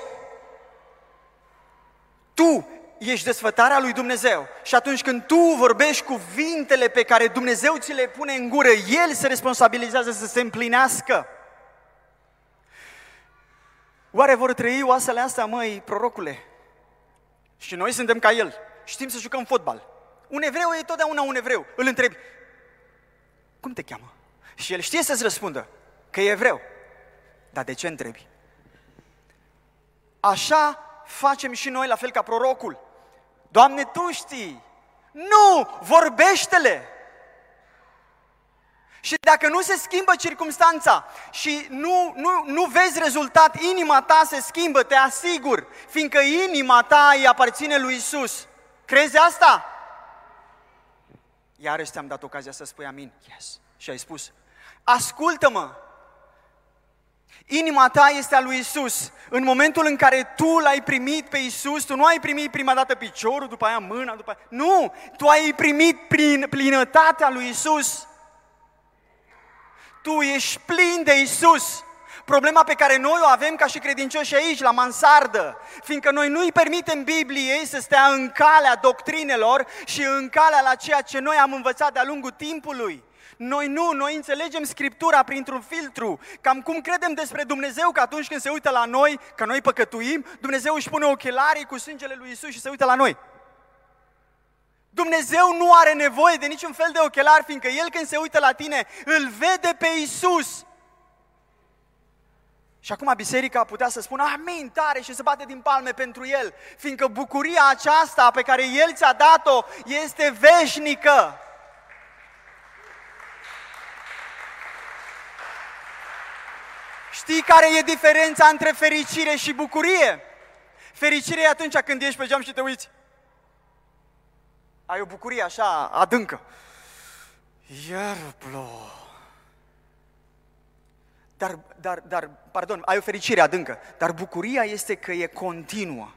Tu ești desfătarea lui Dumnezeu. Și atunci când tu vorbești cuvintele pe care Dumnezeu ți le pune în gură, El se responsabilizează să se împlinească. Oare vor trăi oasele astea, măi, prorocule? Și noi suntem ca El. Știm să jucăm fotbal. Un evreu e totdeauna un evreu. Îl întrebi, cum te cheamă? Și el știe să-ți răspundă că e evreu. Dar de ce întrebi? Așa facem și noi, la fel ca prorocul. Doamne, Tu știi. Nu! Vorbește-le! Și dacă nu se schimbă circumstanța și nu, nu, nu vezi rezultat, inima ta se schimbă, te asigur, fiindcă inima ta îi aparține lui Isus. Crezi asta? Iarăși ți-am dat ocazia să spui amin. Yes. Și ai spus, ascultă-mă, Inima ta este a lui Isus. În momentul în care tu l-ai primit pe Isus, tu nu ai primit prima dată piciorul, după aia mâna, după aia... Nu! Tu ai primit prin plinătatea lui Isus. Tu ești plin de Isus. Problema pe care noi o avem ca și credincioși aici, la mansardă, fiindcă noi nu-i permitem Bibliei să stea în calea doctrinelor și în calea la ceea ce noi am învățat de-a lungul timpului. Noi nu, noi înțelegem Scriptura printr-un filtru. Cam cum credem despre Dumnezeu că atunci când se uită la noi, că noi păcătuim, Dumnezeu își pune ochelarii cu sângele lui Isus și se uită la noi. Dumnezeu nu are nevoie de niciun fel de ochelari, fiindcă El când se uită la tine, îl vede pe Isus. Și acum biserica putea să spună amin tare și să bate din palme pentru El, fiindcă bucuria aceasta pe care El ți-a dat-o este veșnică. Știi care e diferența între fericire și bucurie? Fericire e atunci când ești pe geam și te uiți. Ai o bucurie așa adâncă. Iar plouă. Dar, dar, dar, pardon, ai o fericire adâncă, dar bucuria este că e continuă.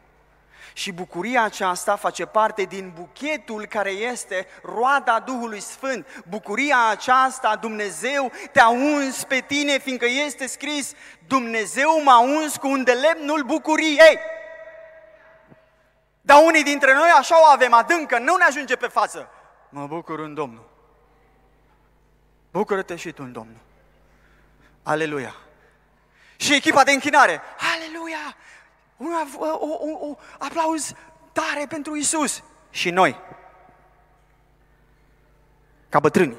Și bucuria aceasta face parte din buchetul care este roada Duhului Sfânt. Bucuria aceasta, Dumnezeu te-a uns pe tine, fiindcă este scris, Dumnezeu m-a uns cu un de lemnul bucuriei. Dar unii dintre noi așa o avem adâncă, nu ne ajunge pe față. Mă bucur în Domnul. Bucură-te și tu în Domnul. Aleluia. Și echipa de închinare. Aleluia! Un, o, o, o aplauz tare pentru Isus. Și noi, ca bătrâni,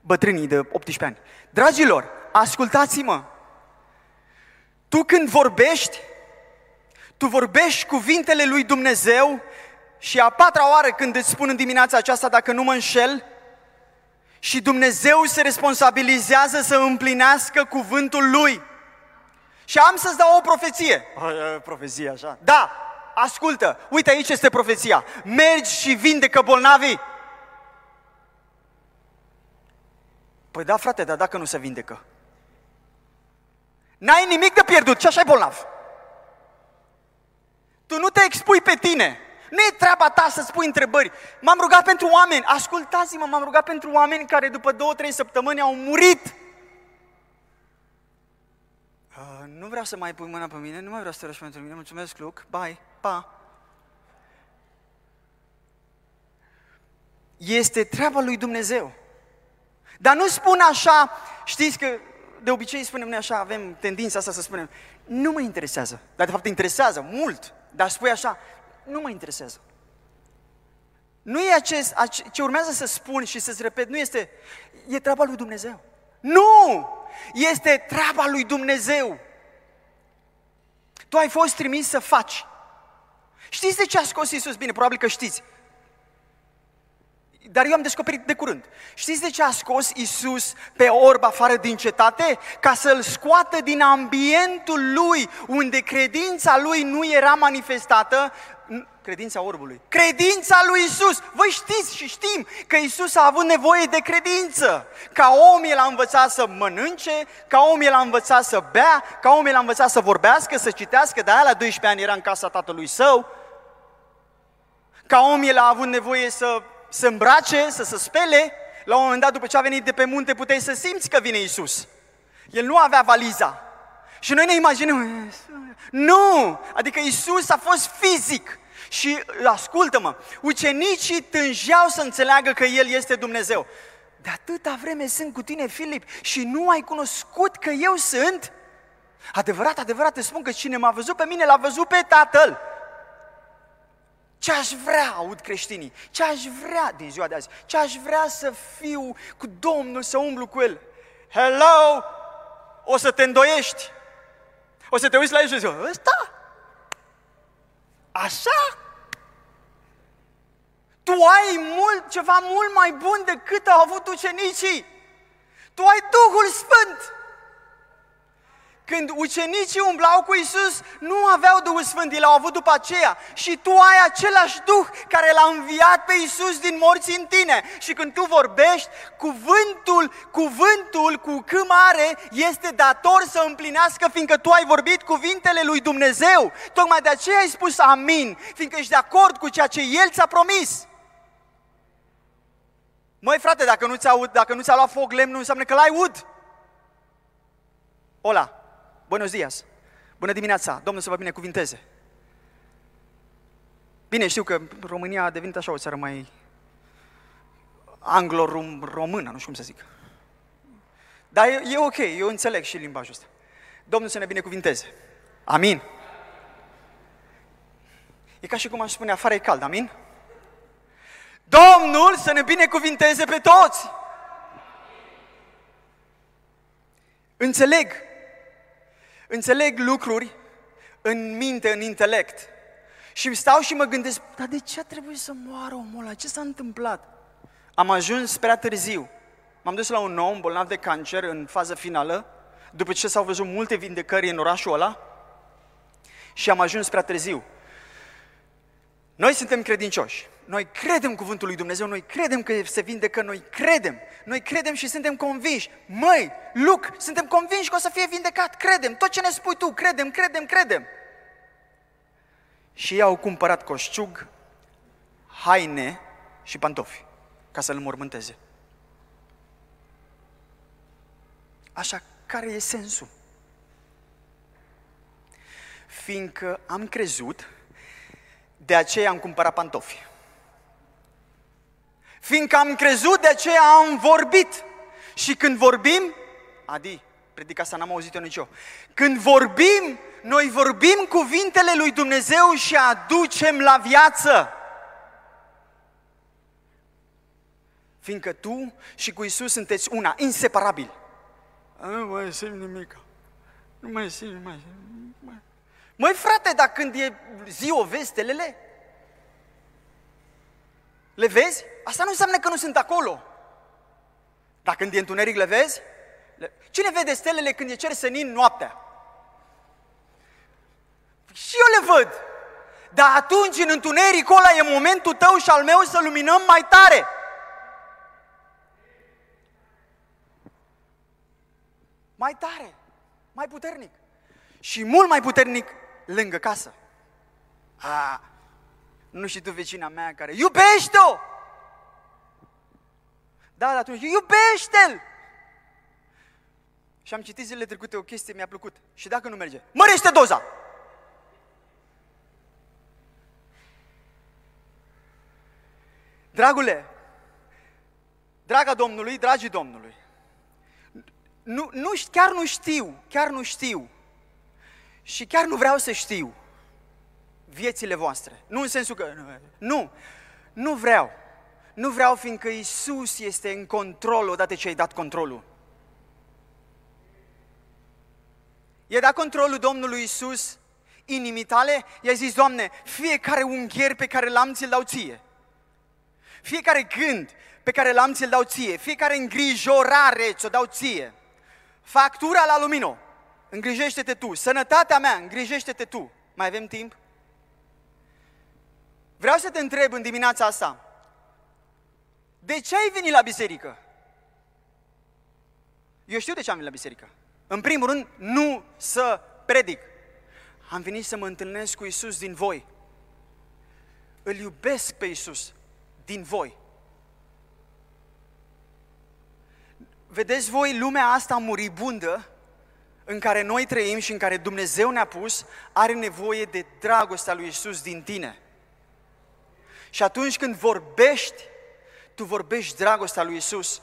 bătrânii de 18 ani. Dragilor, ascultați-mă! Tu când vorbești, tu vorbești cuvintele lui Dumnezeu și a patra oară când îți spun în dimineața aceasta, dacă nu mă înșel, și Dumnezeu se responsabilizează să împlinească cuvântul lui. Și am să-ți dau o profeție. Profeție așa? Da. ascultă, uite aici este profeția. Mergi și vindecă bolnavii. Păi da, frate, dar dacă nu se vindecă? N-ai nimic de pierdut, ce așa e bolnav? Tu nu te expui pe tine. Nu e treaba ta să spui întrebări. M-am rugat pentru oameni. Ascultați-mă, m-am rugat pentru oameni care după două, trei săptămâni au murit. Uh, nu vreau să mai pui mâna pe mine, nu mai vreau să te rogi pentru mine. Mulțumesc, Luc. Bye. Pa. Este treaba lui Dumnezeu. Dar nu spun așa, știți că de obicei spunem noi așa, avem tendința asta să spunem, nu mă interesează. Dar de fapt interesează mult. Dar spui așa, nu mă interesează. Nu e acest, ce urmează să spun și să-ți repet, nu este, e treaba lui Dumnezeu. Nu! Este treaba lui Dumnezeu. Tu ai fost trimis să faci. Știți de ce a scos Iisus? Bine, probabil că știți. Dar eu am descoperit de curând. Știți de ce a scos Isus pe orb afară din cetate? Ca să-l scoată din ambientul lui, unde credința lui nu era manifestată, credința orbului. Credința lui Isus. Voi știți și știm că Isus a avut nevoie de credință. Ca om el a învățat să mănânce, ca om el a învățat să bea, ca om el a învățat să vorbească, să citească, de aia la 12 ani era în casa tatălui său. Ca om el a avut nevoie să se îmbrace, să se spele. La un moment dat, după ce a venit de pe munte, puteai să simți că vine Isus. El nu avea valiza. Și noi ne imaginăm, nu! Adică Isus a fost fizic. Și ascultă-mă, ucenicii tângeau să înțeleagă că El este Dumnezeu. De atâta vreme sunt cu tine, Filip, și nu ai cunoscut că eu sunt? Adevărat, adevărat, te spun că cine m-a văzut pe mine, l-a văzut pe Tatăl. Ce aș vrea, aud creștinii, ce aș vrea din ziua de azi, ce aș vrea să fiu cu Domnul, să umblu cu El. Hello! O să te îndoiești. O să te uiți la El și zici, ăsta? Așa? Tu ai mult, ceva mult mai bun decât au avut ucenicii. Tu ai Duhul Sfânt. Când ucenicii umblau cu Isus, nu aveau Duhul Sfânt, ei l-au avut după aceea. Și tu ai același Duh care l-a înviat pe Isus din morți în tine. Și când tu vorbești, cuvântul, cuvântul cu C mare este dator să împlinească, fiindcă tu ai vorbit cuvintele lui Dumnezeu. Tocmai de aceea ai spus amin, fiindcă ești de acord cu ceea ce El ți-a promis. Măi frate, dacă nu ți-a, dacă nu ți-a luat foc lemn, nu înseamnă că l-ai ud. Ola, buenos dias, bună dimineața, Domnul să vă binecuvinteze. Bine, știu că România a devenit așa o țară mai anglo-română, nu știu cum să zic. Dar e, e ok, eu înțeleg și limbajul ăsta. Domnul să ne binecuvinteze. Amin. E ca și cum aș spune, afară e cald, amin? Domnul să ne binecuvinteze pe toți. Înțeleg, înțeleg lucruri în minte, în intelect. Și stau și mă gândesc, dar de ce a trebuit să moară omul ăla? Ce s-a întâmplat? Am ajuns prea târziu. M-am dus la un om bolnav de cancer în fază finală, după ce s-au văzut multe vindecări în orașul ăla, și am ajuns prea târziu. Noi suntem credincioși. Noi credem cuvântul lui Dumnezeu, noi credem că se vindecă, noi credem. Noi credem și suntem convinși. Măi, Luc, suntem convinși că o să fie vindecat, credem. Tot ce ne spui tu, credem, credem, credem. Și ei au cumpărat coșciug, haine și pantofi ca să-l mormânteze. Așa, care e sensul? Fiindcă am crezut de aceea am cumpărat pantofi. Fiindcă am crezut, de aceea am vorbit. Și când vorbim, Adi, predica asta n-am auzit-o nici eu. Când vorbim, noi vorbim cuvintele lui Dumnezeu și aducem la viață. Fiindcă tu și cu Isus sunteți una, inseparabil. Nu mai simt nimic. Nu mai simt, nu mai simt. Măi frate, dar când e zi o vezi stelele? Le vezi? Asta nu înseamnă că nu sunt acolo. Dar când e întuneric le vezi? Le... Cine vede stelele când e cer senin noaptea? Și eu le văd. Dar atunci, în întunericul ăla, e momentul tău și al meu să luminăm mai tare. Mai tare, mai puternic. Și mult mai puternic lângă casă. A, nu știi tu vecina mea care, iubește-o! Da, dar atunci, iubește-l! Și am citit zilele trecute o chestie, mi-a plăcut. Și dacă nu merge, mărește doza! Dragule, draga Domnului, dragii Domnului, nu, nu, chiar nu știu, chiar nu știu și chiar nu vreau să știu viețile voastre. Nu în sensul că... Nu, nu vreau. Nu vreau fiindcă Isus este în control odată ce ai dat controlul. I-a dat controlul Domnului Isus inimii tale, i-a zis, Doamne, fiecare ungher pe care l-am ți-l dau ție. Fiecare gând pe care l-am ți-l dau ție. Fiecare îngrijorare ți-o dau ție. Factura la lumino, îngrijește-te tu. Sănătatea mea, îngrijește-te tu. Mai avem timp? Vreau să te întreb în dimineața asta, de ce ai venit la biserică? Eu știu de ce am venit la biserică. În primul rând, nu să predic. Am venit să mă întâlnesc cu Isus din voi. Îl iubesc pe Isus din voi. Vedeți voi, lumea asta muribundă în care noi trăim și în care Dumnezeu ne-a pus, are nevoie de dragostea lui Isus din tine. Și atunci când vorbești, tu vorbești dragostea lui Isus.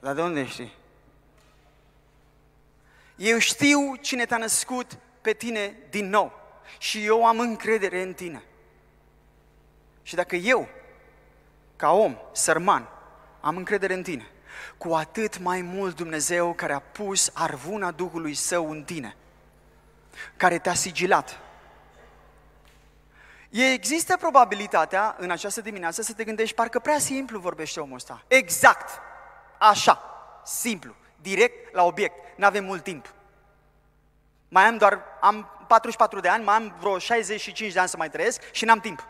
Dar de unde știi? Eu știu cine te-a născut pe tine din nou și eu am încredere în tine. Și dacă eu, ca om, sărman, am încredere în tine, cu atât mai mult Dumnezeu care a pus arvuna Duhului Său în tine, care te-a sigilat. Există probabilitatea în această dimineață să te gândești, parcă prea simplu vorbește omul ăsta. Exact, așa, simplu, direct la obiect, nu avem mult timp. Mai am doar, am 44 de ani, mai am vreo 65 de ani să mai trăiesc și n-am timp.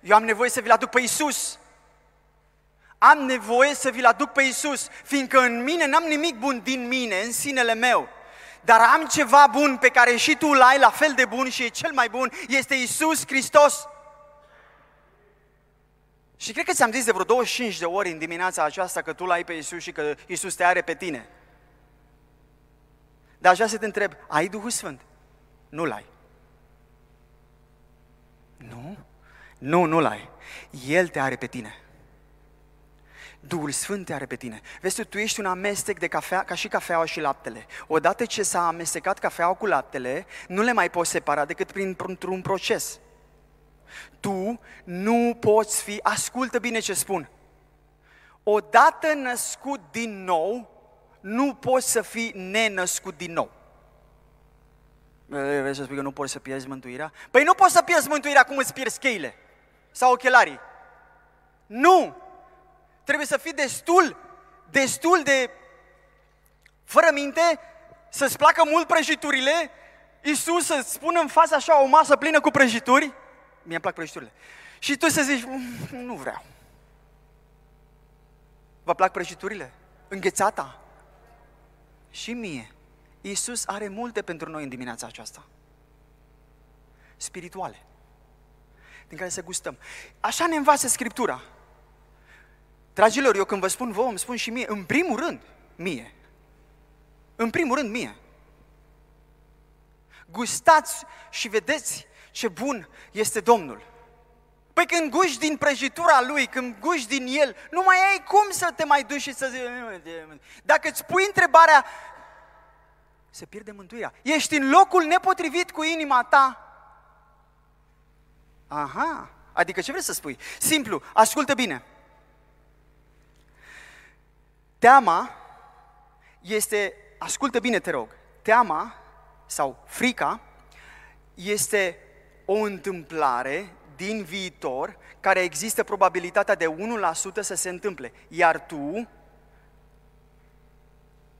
Eu am nevoie să vi-l aduc pe Iisus. Am nevoie să vi-l aduc pe Iisus, fiindcă în mine n-am nimic bun din mine, în sinele meu. Dar am ceva bun pe care și tu l ai, la fel de bun și e cel mai bun, este Iisus Hristos. Și cred că ți-am zis de vreo 25 de ori în dimineața aceasta că tu l-ai pe Iisus și că Iisus te are pe tine. Dar aș vrea să te întreb, ai Duhul Sfânt? Nu-l ai. Nu? Nu, nu-l ai. El te are pe tine. Duhul Sfânt te are pe tine. Vezi tu, tu ești un amestec de cafea, ca și cafeaua și laptele. Odată ce s-a amestecat cafeaua cu laptele, nu le mai poți separa decât printr-un proces. Tu nu poți fi, ascultă bine ce spun, odată născut din nou, nu poți să fii nenăscut din nou. Vrei să spui că nu poți să pierzi mântuirea? Păi nu poți să pierzi mântuirea cum îți pierzi cheile sau ochelarii. Nu! Trebuie să fii destul, destul de fără minte, să-ți placă mult prăjiturile, Iisus să-ți spună în fața așa o masă plină cu prăjituri, mie îmi plac prăjiturile, și tu să zici, mm, nu vreau. Vă plac prăjiturile? Înghețata? Și mie. Iisus are multe pentru noi în dimineața aceasta. Spirituale. Din care să gustăm. Așa ne învață Scriptura. Dragilor, eu când vă spun vouă, îmi spun și mie, în primul rând, mie. În primul rând, mie. Gustați și vedeți ce bun este Domnul. Păi când guși din prăjitura lui, când guși din el, nu mai ai cum să te mai duci și să zici... Dacă îți pui întrebarea, se pierde mântuirea. Ești în locul nepotrivit cu inima ta. Aha, adică ce vrei să spui? Simplu, ascultă bine. Teama este, ascultă bine te rog, teama sau frica este o întâmplare din viitor care există probabilitatea de 1% să se întâmple, iar tu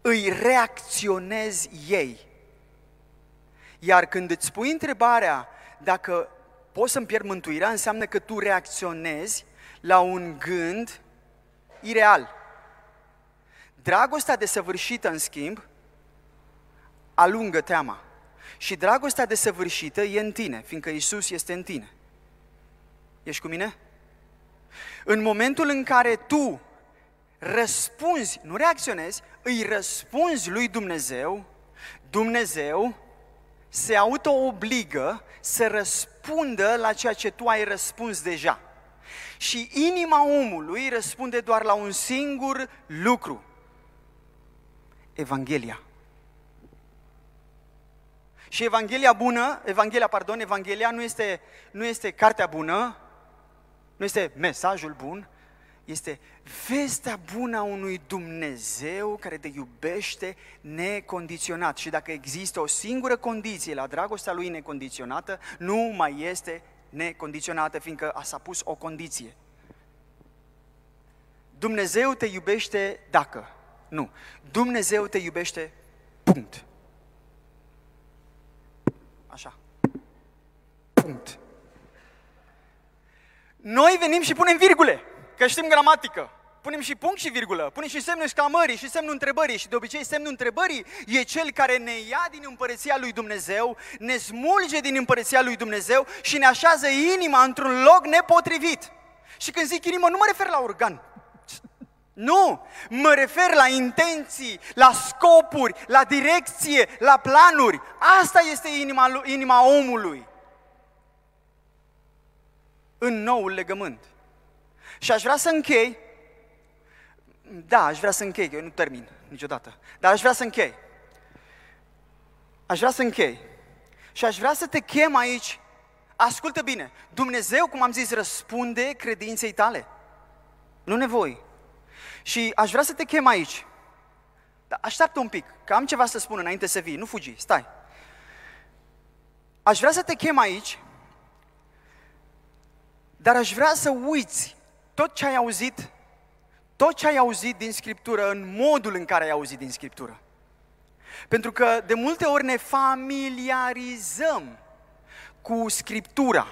îi reacționezi ei. Iar când îți pui întrebarea dacă poți să-mi pierd mântuirea, înseamnă că tu reacționezi la un gând ireal. Dragostea desăvârșită, în schimb, alungă teama. Și dragostea desăvârșită e în tine, fiindcă Isus este în tine. Ești cu mine? În momentul în care tu răspunzi, nu reacționezi, îi răspunzi lui Dumnezeu, Dumnezeu se auto-obligă să răspundă la ceea ce tu ai răspuns deja. Și inima omului răspunde doar la un singur lucru. Evanghelia. Și Evanghelia bună, Evanghelia, pardon, Evanghelia nu este, nu este cartea bună, nu este mesajul bun, este vestea bună a unui Dumnezeu care te iubește necondiționat. Și dacă există o singură condiție la dragostea lui necondiționată, nu mai este necondiționată, fiindcă a s-a pus o condiție. Dumnezeu te iubește dacă. Nu. Dumnezeu te iubește, punct. Așa. Punct. Noi venim și punem virgule, că știm gramatică. Punem și punct și virgulă, punem și semnul exclamării și semnul întrebării și de obicei semnul întrebării e cel care ne ia din împărăția lui Dumnezeu, ne smulge din împărăția lui Dumnezeu și ne așează inima într-un loc nepotrivit. Și când zic inimă, nu mă refer la organ. Nu, mă refer la intenții, la scopuri, la direcție, la planuri. Asta este inima, inima omului în noul legământ. Și aș vrea să închei, da, aș vrea să închei, că eu nu termin niciodată, dar aș vrea să închei. Aș vrea să închei. Și aș vrea să te chem aici, ascultă bine, Dumnezeu, cum am zis, răspunde credinței tale. Nu nevoi. Și aș vrea să te chem aici. Dar așteaptă un pic, că am ceva să spun înainte să vii, nu fugi, stai. Aș vrea să te chem aici dar aș vrea să uiți tot ce ai auzit, tot ce ai auzit din Scriptură, în modul în care ai auzit din Scriptură. Pentru că de multe ori ne familiarizăm cu Scriptura,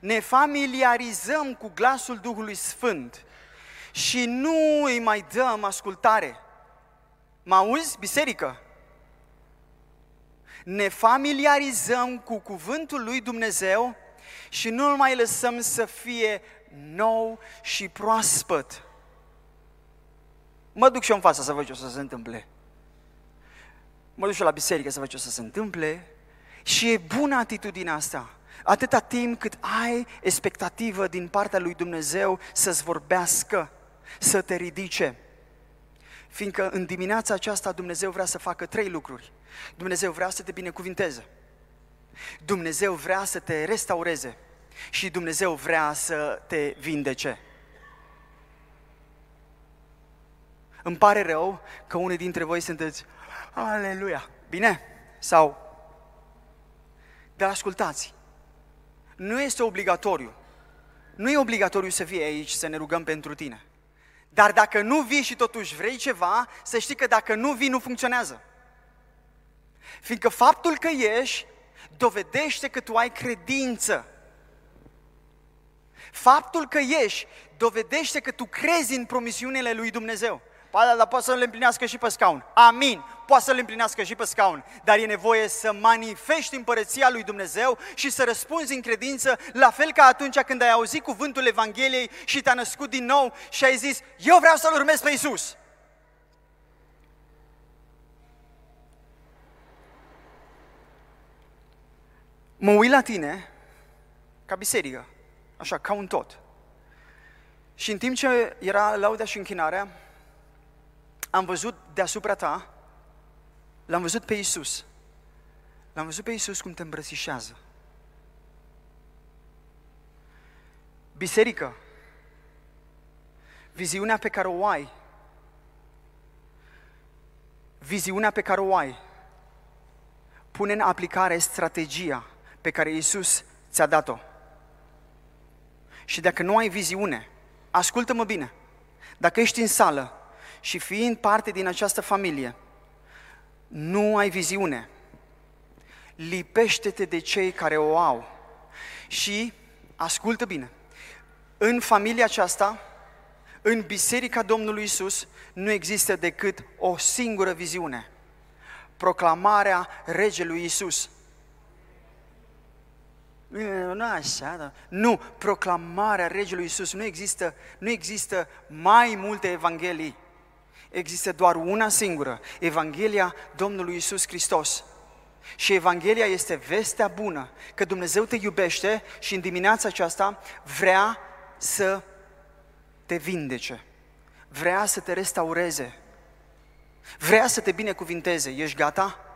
ne familiarizăm cu glasul Duhului Sfânt și nu îi mai dăm ascultare. Mă auzi, biserică? Ne familiarizăm cu cuvântul lui Dumnezeu și nu-l mai lăsăm să fie nou și proaspăt. Mă duc și eu în față să văd ce o să se întâmple. Mă duc și eu la biserică să văd ce o să se întâmple. Și e bună atitudinea asta. Atâta timp cât ai expectativă din partea lui Dumnezeu să-ți vorbească, să te ridice. Fiindcă în dimineața aceasta Dumnezeu vrea să facă trei lucruri. Dumnezeu vrea să te binecuvinteze. Dumnezeu vrea să te restaureze și Dumnezeu vrea să te vindece. Îmi pare rău că unii dintre voi sunteți, aleluia, bine? Sau, dar ascultați, nu este obligatoriu, nu e obligatoriu să fii aici să ne rugăm pentru tine. Dar dacă nu vii și totuși vrei ceva, să știi că dacă nu vii, nu funcționează. Fiindcă faptul că ești dovedește că tu ai credință. Faptul că ești dovedește că tu crezi în promisiunile lui Dumnezeu. Păi, dar poate să le împlinească și pe scaun. Amin. Poate să le împlinească și pe scaun. Dar e nevoie să manifesti împărăția lui Dumnezeu și să răspunzi în credință, la fel ca atunci când ai auzit cuvântul Evangheliei și te-a născut din nou și ai zis, eu vreau să-L urmez pe Isus. mă uit la tine ca biserică, așa, ca un tot. Și în timp ce era lauda și închinarea, am văzut deasupra ta, l-am văzut pe Isus. L-am văzut pe Isus cum te îmbrățișează. Biserică, viziunea pe care o ai, viziunea pe care o ai, pune în aplicare strategia pe care Iisus ți-a dat-o. Și dacă nu ai viziune, ascultă-mă bine, dacă ești în sală și fiind parte din această familie, nu ai viziune, lipește-te de cei care o au. Și, ascultă bine, în familia aceasta, în Biserica Domnului Isus, nu există decât o singură viziune. Proclamarea Regelui Isus. Nu așa, da. Nu, proclamarea Regelui Isus. Nu există, nu există mai multe evanghelii. Există doar una singură, Evanghelia Domnului Isus Hristos. Și Evanghelia este vestea bună, că Dumnezeu te iubește și în dimineața aceasta vrea să te vindece, vrea să te restaureze, vrea să te binecuvinteze. Ești gata?